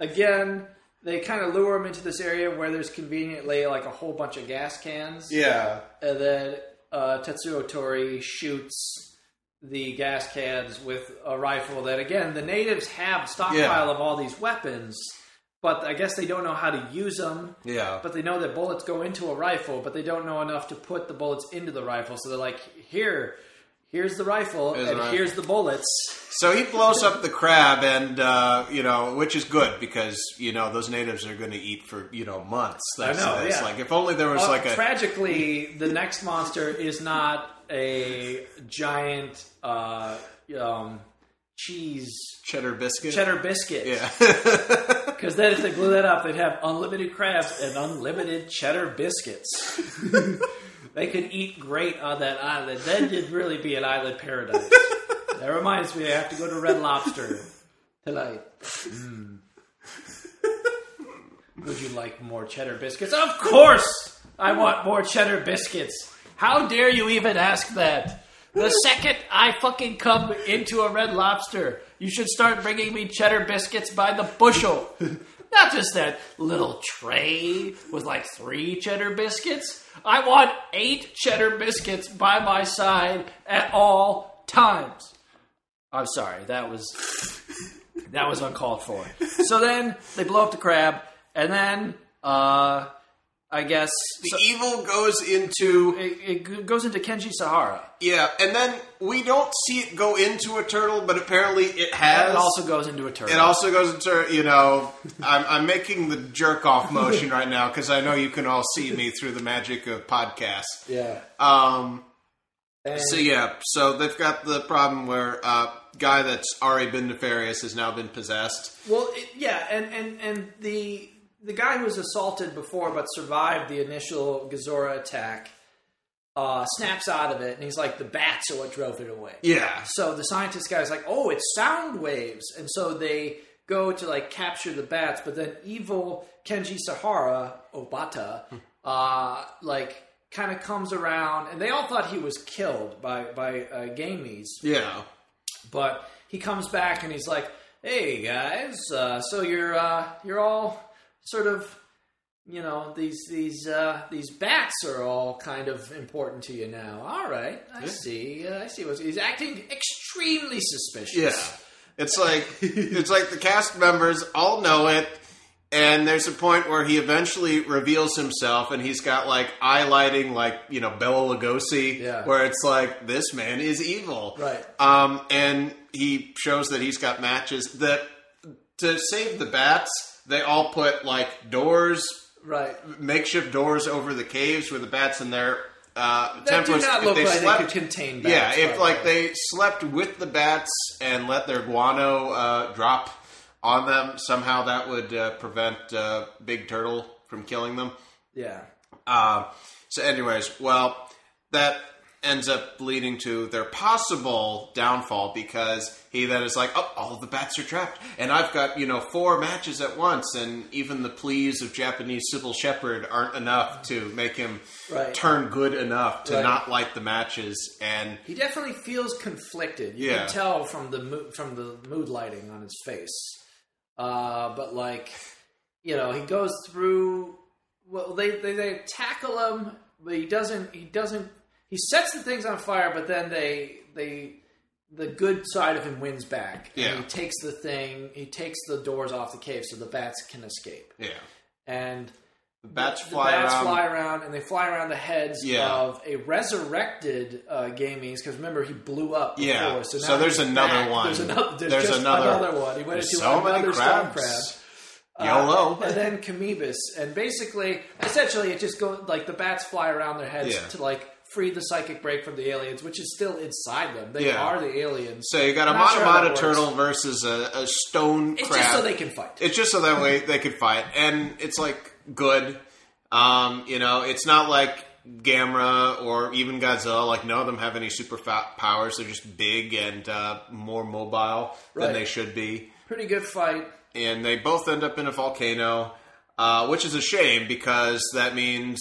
Speaker 1: again, they kind of lure him into this area where there's conveniently like a whole bunch of gas cans.
Speaker 3: Yeah,
Speaker 1: And then uh, Tetsuo Tori shoots the gas cans with a rifle that, again, the natives have a stockpile
Speaker 3: Yeah.
Speaker 1: of all these weapons, but I guess they don't know how to use them.
Speaker 3: yeah.
Speaker 1: But they know that bullets go into a rifle, but they don't know enough to put the bullets into the rifle. So they're like, here, here's the rifle,
Speaker 3: Here's
Speaker 1: and
Speaker 3: the rifle."
Speaker 1: here's the bullets.
Speaker 3: So he blows up the crab, and uh, you know, which is good because you know those natives are going to eat for you know months. Thanks
Speaker 1: know,
Speaker 3: to this.
Speaker 1: yeah.
Speaker 3: Like if only there was like a
Speaker 1: tragically, the next monster is not a giant uh, um, cheese
Speaker 3: cheddar biscuit.
Speaker 1: cheddar biscuit.
Speaker 3: Yeah.
Speaker 1: Because then, if they blew that up, they'd have unlimited crabs and unlimited cheddar biscuits. they could eat great on that island. Then it'd really be an island paradise. that reminds me, I have to go to Red Lobster tonight. Mm. Would you like more cheddar biscuits? Of course, I want more cheddar biscuits. How dare you even ask that? The second I fucking come into a Red Lobster, you should start bringing me cheddar biscuits by the bushel. Not just that little tray with like three cheddar biscuits. I want eight cheddar biscuits by my side at all times. I'm sorry, that was that was uncalled for. So then they blow up the crab, and then uh, I guess
Speaker 3: The
Speaker 1: so-
Speaker 3: evil goes into
Speaker 1: it, it goes into Kenji Sahara.
Speaker 3: yeah, and then we don't see it go into a turtle, but apparently it has.
Speaker 1: It also goes into a turtle.
Speaker 3: It also goes into you know I'm, I'm making the jerk off motion right now because I know you can all see me through the magic of podcasts.
Speaker 1: yeah.
Speaker 3: Um,
Speaker 1: And-
Speaker 3: so yeah, so they've got the problem where uh, guy that's already been nefarious has now been possessed.
Speaker 1: Well, it, yeah, and, and and the the guy who was assaulted before but survived the initial Gezora attack uh, snaps out of it, and he's like, "The bats are what drove it away."
Speaker 3: Yeah,
Speaker 1: So the scientist guy's like, "Oh, it's sound waves," and so they go to like capture the bats, but then evil Kenji Sahara Obata, uh, like kind of comes around, and they all thought he was killed by by uh, Ganimes,
Speaker 3: yeah,
Speaker 1: but he comes back and he's like, "Hey guys, uh, so you're uh, you're all sort of." You know these these uh, these bats are all kind of important to you now. All right, I see. Uh, I see. What's, he's acting extremely suspicious.
Speaker 3: yeah. It's like it's like the cast members all know it, and there's a point where he eventually reveals himself, and he's got like eye lighting, like you know Bela Lugosi,
Speaker 1: Yeah.
Speaker 3: where it's like this man is evil,
Speaker 1: Right.
Speaker 3: Um, and he shows that he's got matches that to save the bats. They all put like doors,
Speaker 1: Right.
Speaker 3: makeshift doors over the caves where the bats in there. uh,
Speaker 1: That do not look
Speaker 3: they
Speaker 1: like
Speaker 3: slept-
Speaker 1: they could contain bats.
Speaker 3: yeah, if like they slept with the bats and let their guano uh, drop on them, somehow that would uh, prevent uh, Big Turtle from killing them.
Speaker 1: Yeah.
Speaker 3: Uh, so, anyways, well, that ends up leading to their possible downfall because he then is like, "Oh, all the bats are trapped, and I've got you know four matches at once, and even the pleas of Japanese Cybill Shepherd aren't enough to make him
Speaker 1: Right.
Speaker 3: turn good enough to
Speaker 1: Right.
Speaker 3: not light the matches." And
Speaker 1: He definitely feels conflicted. You
Speaker 3: Yeah.
Speaker 1: can tell from the mo- from the mood lighting on his face. Uh, but like, you know, he goes through. Well, they, they they tackle him, but he doesn't. He doesn't. He sets the things on fire, but then they they the good side of him wins back. And
Speaker 3: Yeah.
Speaker 1: he takes the thing. He takes the doors off the cave so the bats can escape.
Speaker 3: yeah,
Speaker 1: And
Speaker 3: the bats
Speaker 1: the
Speaker 3: fly the
Speaker 1: bats
Speaker 3: around.
Speaker 1: fly around, and they fly around the heads
Speaker 3: Yeah.
Speaker 1: of a resurrected uh, Ganimes. Because remember, he blew up. Before,
Speaker 3: Yeah,
Speaker 1: so, now
Speaker 3: so there's another
Speaker 1: back.
Speaker 3: one.
Speaker 1: There's another. There's,
Speaker 3: There's
Speaker 1: just
Speaker 3: another-
Speaker 1: one. He went into
Speaker 3: so
Speaker 1: another stone crab. Uh,
Speaker 3: YOLO.
Speaker 1: and then Kamoebas, and basically, essentially, it just goes like the bats fly around their heads
Speaker 3: Yeah.
Speaker 1: to like free the psychic break from the aliens, which is still inside them. They
Speaker 3: Yeah.
Speaker 1: are the aliens.
Speaker 3: so you got a
Speaker 1: Not sure how that works.
Speaker 3: turtle versus a, a stone
Speaker 1: It's
Speaker 3: crab.
Speaker 1: just so they can fight.
Speaker 3: It's just so that way they could fight, and it's like good. Um, you know, it's not like Gamera or even Godzilla. Like none of them have any super fat powers. They're just big and uh, more mobile
Speaker 1: Right.
Speaker 3: than they should be,
Speaker 1: Pretty good fight.
Speaker 3: and they both end up in a volcano, uh, which is a shame because that means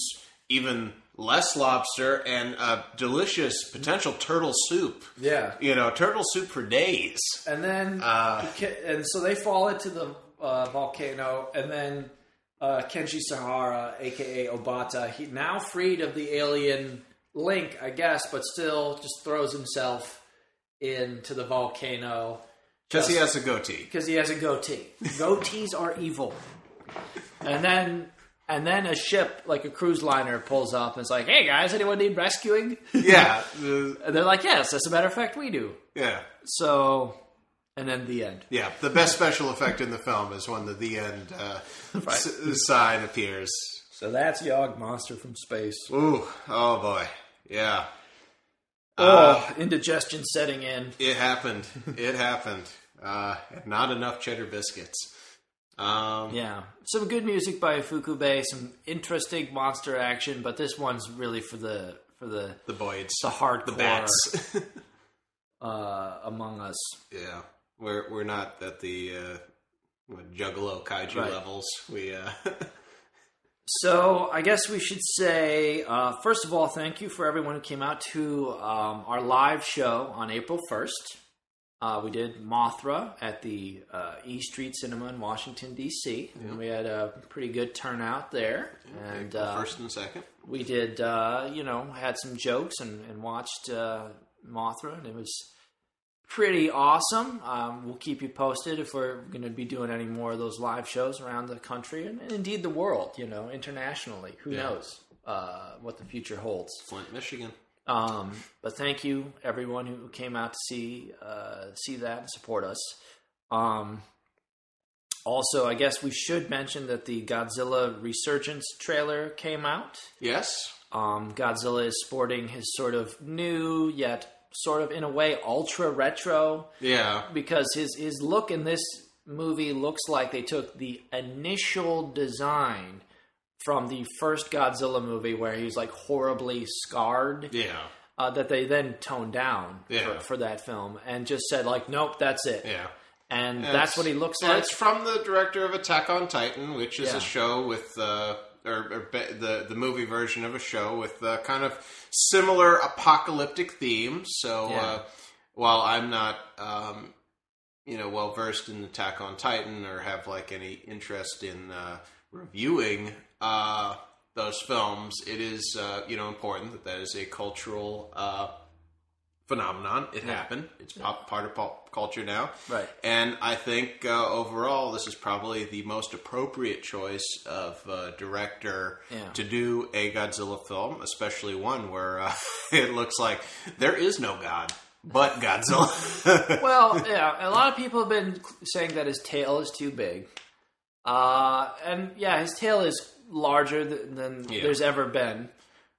Speaker 3: even less lobster and a delicious potential turtle soup.
Speaker 1: Yeah.
Speaker 3: You know, turtle soup for days.
Speaker 1: and then
Speaker 3: Uh,
Speaker 1: and so they fall into the uh, volcano, and then uh, Kenji Sahara, aka Obata, he now freed of the alien link, I guess, but still just throws himself into the volcano
Speaker 3: Because he has a goatee.
Speaker 1: because he has a goatee. Goatees are evil. And then. And then a ship, like a cruise liner, pulls up and is like, "Hey guys, anyone need rescuing?"
Speaker 3: Yeah, uh,
Speaker 1: And they're like, "Yes, as a matter of fact, we do."
Speaker 3: yeah.
Speaker 1: So, and then the end.
Speaker 3: Yeah, the best special effect in the film is when the the end uh, s- sign appears.
Speaker 1: So that's Yog Monster from Space.
Speaker 3: Ooh, oh boy, yeah,
Speaker 1: oh, indigestion setting in.
Speaker 3: it happened. It happened. Uh, and not enough cheddar biscuits. Um,
Speaker 1: Yeah, some good music by Fukube, some interesting monster action, but this one's really for the for the
Speaker 3: the boys,
Speaker 1: the hardcore
Speaker 3: the bats.
Speaker 1: uh, among us.
Speaker 3: yeah, we're we're not at the uh, What, Juggalo kaiju
Speaker 1: Right.
Speaker 3: levels. We uh,
Speaker 1: So I guess we should say, uh, first of all, thank you for everyone who came out to um, our live show on April 1st. Uh, we did Mothra at the uh, E Street Cinema in Washington, D.C. And we had a pretty good turnout there. And uh,
Speaker 3: first and second.
Speaker 1: we did, uh, you know, had some jokes and, and watched uh, Mothra, and it was pretty awesome. Um, we'll keep you posted if we're going to be doing any more of those live shows around the country and, and indeed the world, you know, internationally. Who
Speaker 3: Yeah.
Speaker 1: knows uh, what the future holds?
Speaker 3: Flint, Michigan.
Speaker 1: Um, but thank you, everyone who came out to see uh, see that and support us. Um, also, I guess we should mention that the Godzilla Resurgence trailer came out.
Speaker 3: Yes.
Speaker 1: Um, Godzilla is sporting his sort of new yet sort of in a way ultra retro
Speaker 3: Yeah.
Speaker 1: because his his look in this movie looks like they took the initial design from the first Godzilla movie where he's like horribly scarred
Speaker 3: Yeah.
Speaker 1: uh, that they then toned down
Speaker 3: Yeah.
Speaker 1: for, for that film and just said like nope that's it
Speaker 3: Yeah.
Speaker 1: and
Speaker 3: And
Speaker 1: that's what he looks
Speaker 3: and
Speaker 1: like
Speaker 3: It's from the director of Attack on Titan, which is
Speaker 1: Yeah.
Speaker 3: a show with uh, or, or be- the the movie version of a show with uh, kind of similar apocalyptic themes. So
Speaker 1: Yeah.
Speaker 3: uh, while I'm not um, you know well versed in Attack on Titan or have like any interest in uh, reviewing uh, those films, it is uh, you know important that that is a cultural. Uh, phenomenon it
Speaker 1: Yeah.
Speaker 3: happened it's pop, part of pop culture now
Speaker 1: Right.
Speaker 3: and I think uh, overall, this is probably the most appropriate choice of uh, director
Speaker 1: Yeah.
Speaker 3: to do a Godzilla film, especially one where uh, it looks like there is no God but Godzilla.
Speaker 1: well, yeah, a lot of people have been saying that his tail is too big. Uh, and yeah, his tail is larger th- than
Speaker 3: Yeah.
Speaker 1: there's ever been.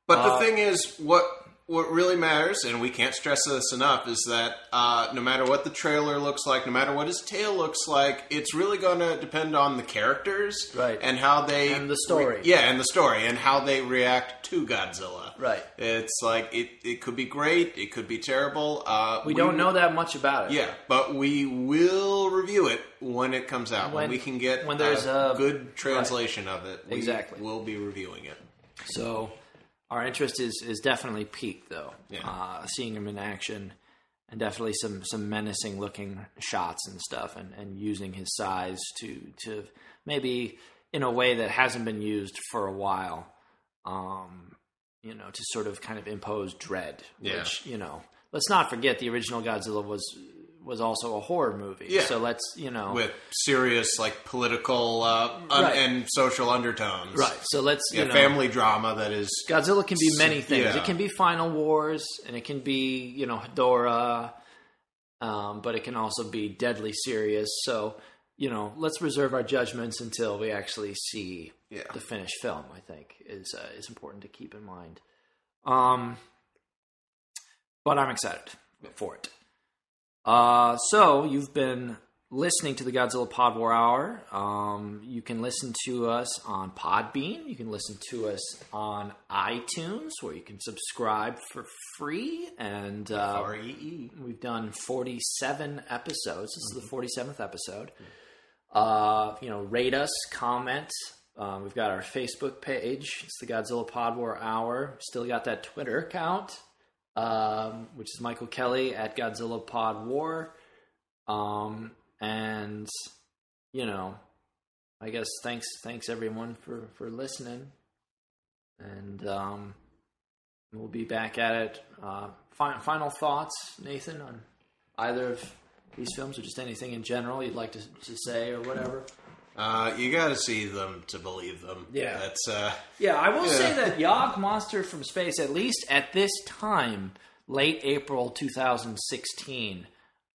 Speaker 3: but
Speaker 1: Uh,
Speaker 3: the thing is, what what really matters, and we can't stress this enough, is that uh, no matter what the trailer looks like, no matter what his tail looks like, it's really going to depend on the characters,
Speaker 1: Right.
Speaker 3: and how they
Speaker 1: And the story.
Speaker 3: yeah, and the story, and how they react to Godzilla,
Speaker 1: Right.
Speaker 3: It's like it. It could be great. It could be terrible. Uh,
Speaker 1: We, don't know that much about it.
Speaker 3: Yeah, but we will review it when it comes out. When,
Speaker 1: When-
Speaker 3: we can get
Speaker 1: when there's
Speaker 3: a,
Speaker 1: a-
Speaker 3: good translation of it,
Speaker 1: exactly.
Speaker 3: we will be reviewing it.
Speaker 1: So our interest is is definitely piqued though.
Speaker 3: Yeah.
Speaker 1: Uh, seeing him in action and definitely some some menacing looking shots and stuff and, and using his size to to maybe in a way that hasn't been used for a while. Um, you know, to sort of kind of impose dread.
Speaker 3: Yeah.
Speaker 1: Which, you know, let's not forget the original Godzilla was was also a horror movie.
Speaker 3: Yeah.
Speaker 1: So let's, you know
Speaker 3: with serious like political uh, un-
Speaker 1: Right.
Speaker 3: and social undertones.
Speaker 1: Right. So let's
Speaker 3: Yeah,
Speaker 1: you know
Speaker 3: family drama that is.
Speaker 1: Godzilla can be many things.
Speaker 3: Yeah.
Speaker 1: It can be Final Wars, and it can be you know Hedorah, um, but it can also be deadly serious. So you know, let's reserve our judgments until we actually see
Speaker 3: Yeah.
Speaker 1: the finished film. I think is uh, is important to keep in mind. Um, but I'm excited for it. Uh, so you've been listening to the Godzilla Pod War Hour. Um, you can listen to us on Podbean. You can listen to us on iTunes, where you can subscribe for free. And uh, we've done 47 episodes. This is the 47th episode. Uh, you know, rate us, comment. Um, we've got our Facebook page. It's the Godzilla Pod War Hour. Still got that Twitter account, um, which is Michael Kelly at Godzilla Pod War. Um, and you know, I guess thanks, thanks everyone for for listening. And um, we'll be back at it. Uh, fi- final thoughts, Nathan, on either of these films, or just anything in general you'd like to, to say, or whatever.
Speaker 3: Uh, you got to see them to believe them.
Speaker 1: Yeah.
Speaker 3: that's uh,
Speaker 1: Yeah, I will
Speaker 3: Yeah.
Speaker 1: say that Yog Monster from Space, at least at this time, late April 2016,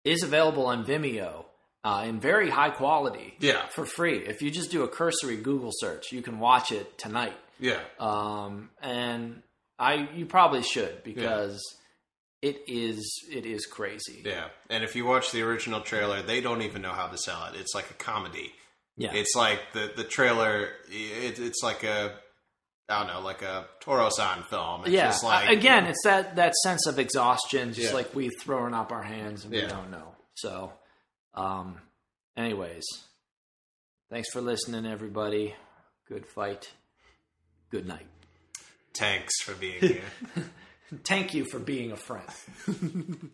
Speaker 1: is available on Vimeo uh, in very high quality.
Speaker 3: Yeah.
Speaker 1: For free. If you just do a cursory Google search, you can watch it tonight.
Speaker 3: yeah,
Speaker 1: Um, and I, you probably should because it is, it is crazy.
Speaker 3: yeah. And if you watch the original trailer, they don't even know how to sell it. It's like a comedy.
Speaker 1: Yeah.
Speaker 3: It's like the the trailer. It, it's like a I don't know, like a Tora-san film. It's
Speaker 1: yeah.
Speaker 3: just like
Speaker 1: again, it's that that sense of exhaustion, just
Speaker 3: Yeah.
Speaker 1: like we've thrown up our hands and we
Speaker 3: Yeah.
Speaker 1: don't know. So, um, anyways, Thanks for listening, everybody. Good fight. Good night.
Speaker 3: Thanks for being here.
Speaker 1: Thank you for being a friend.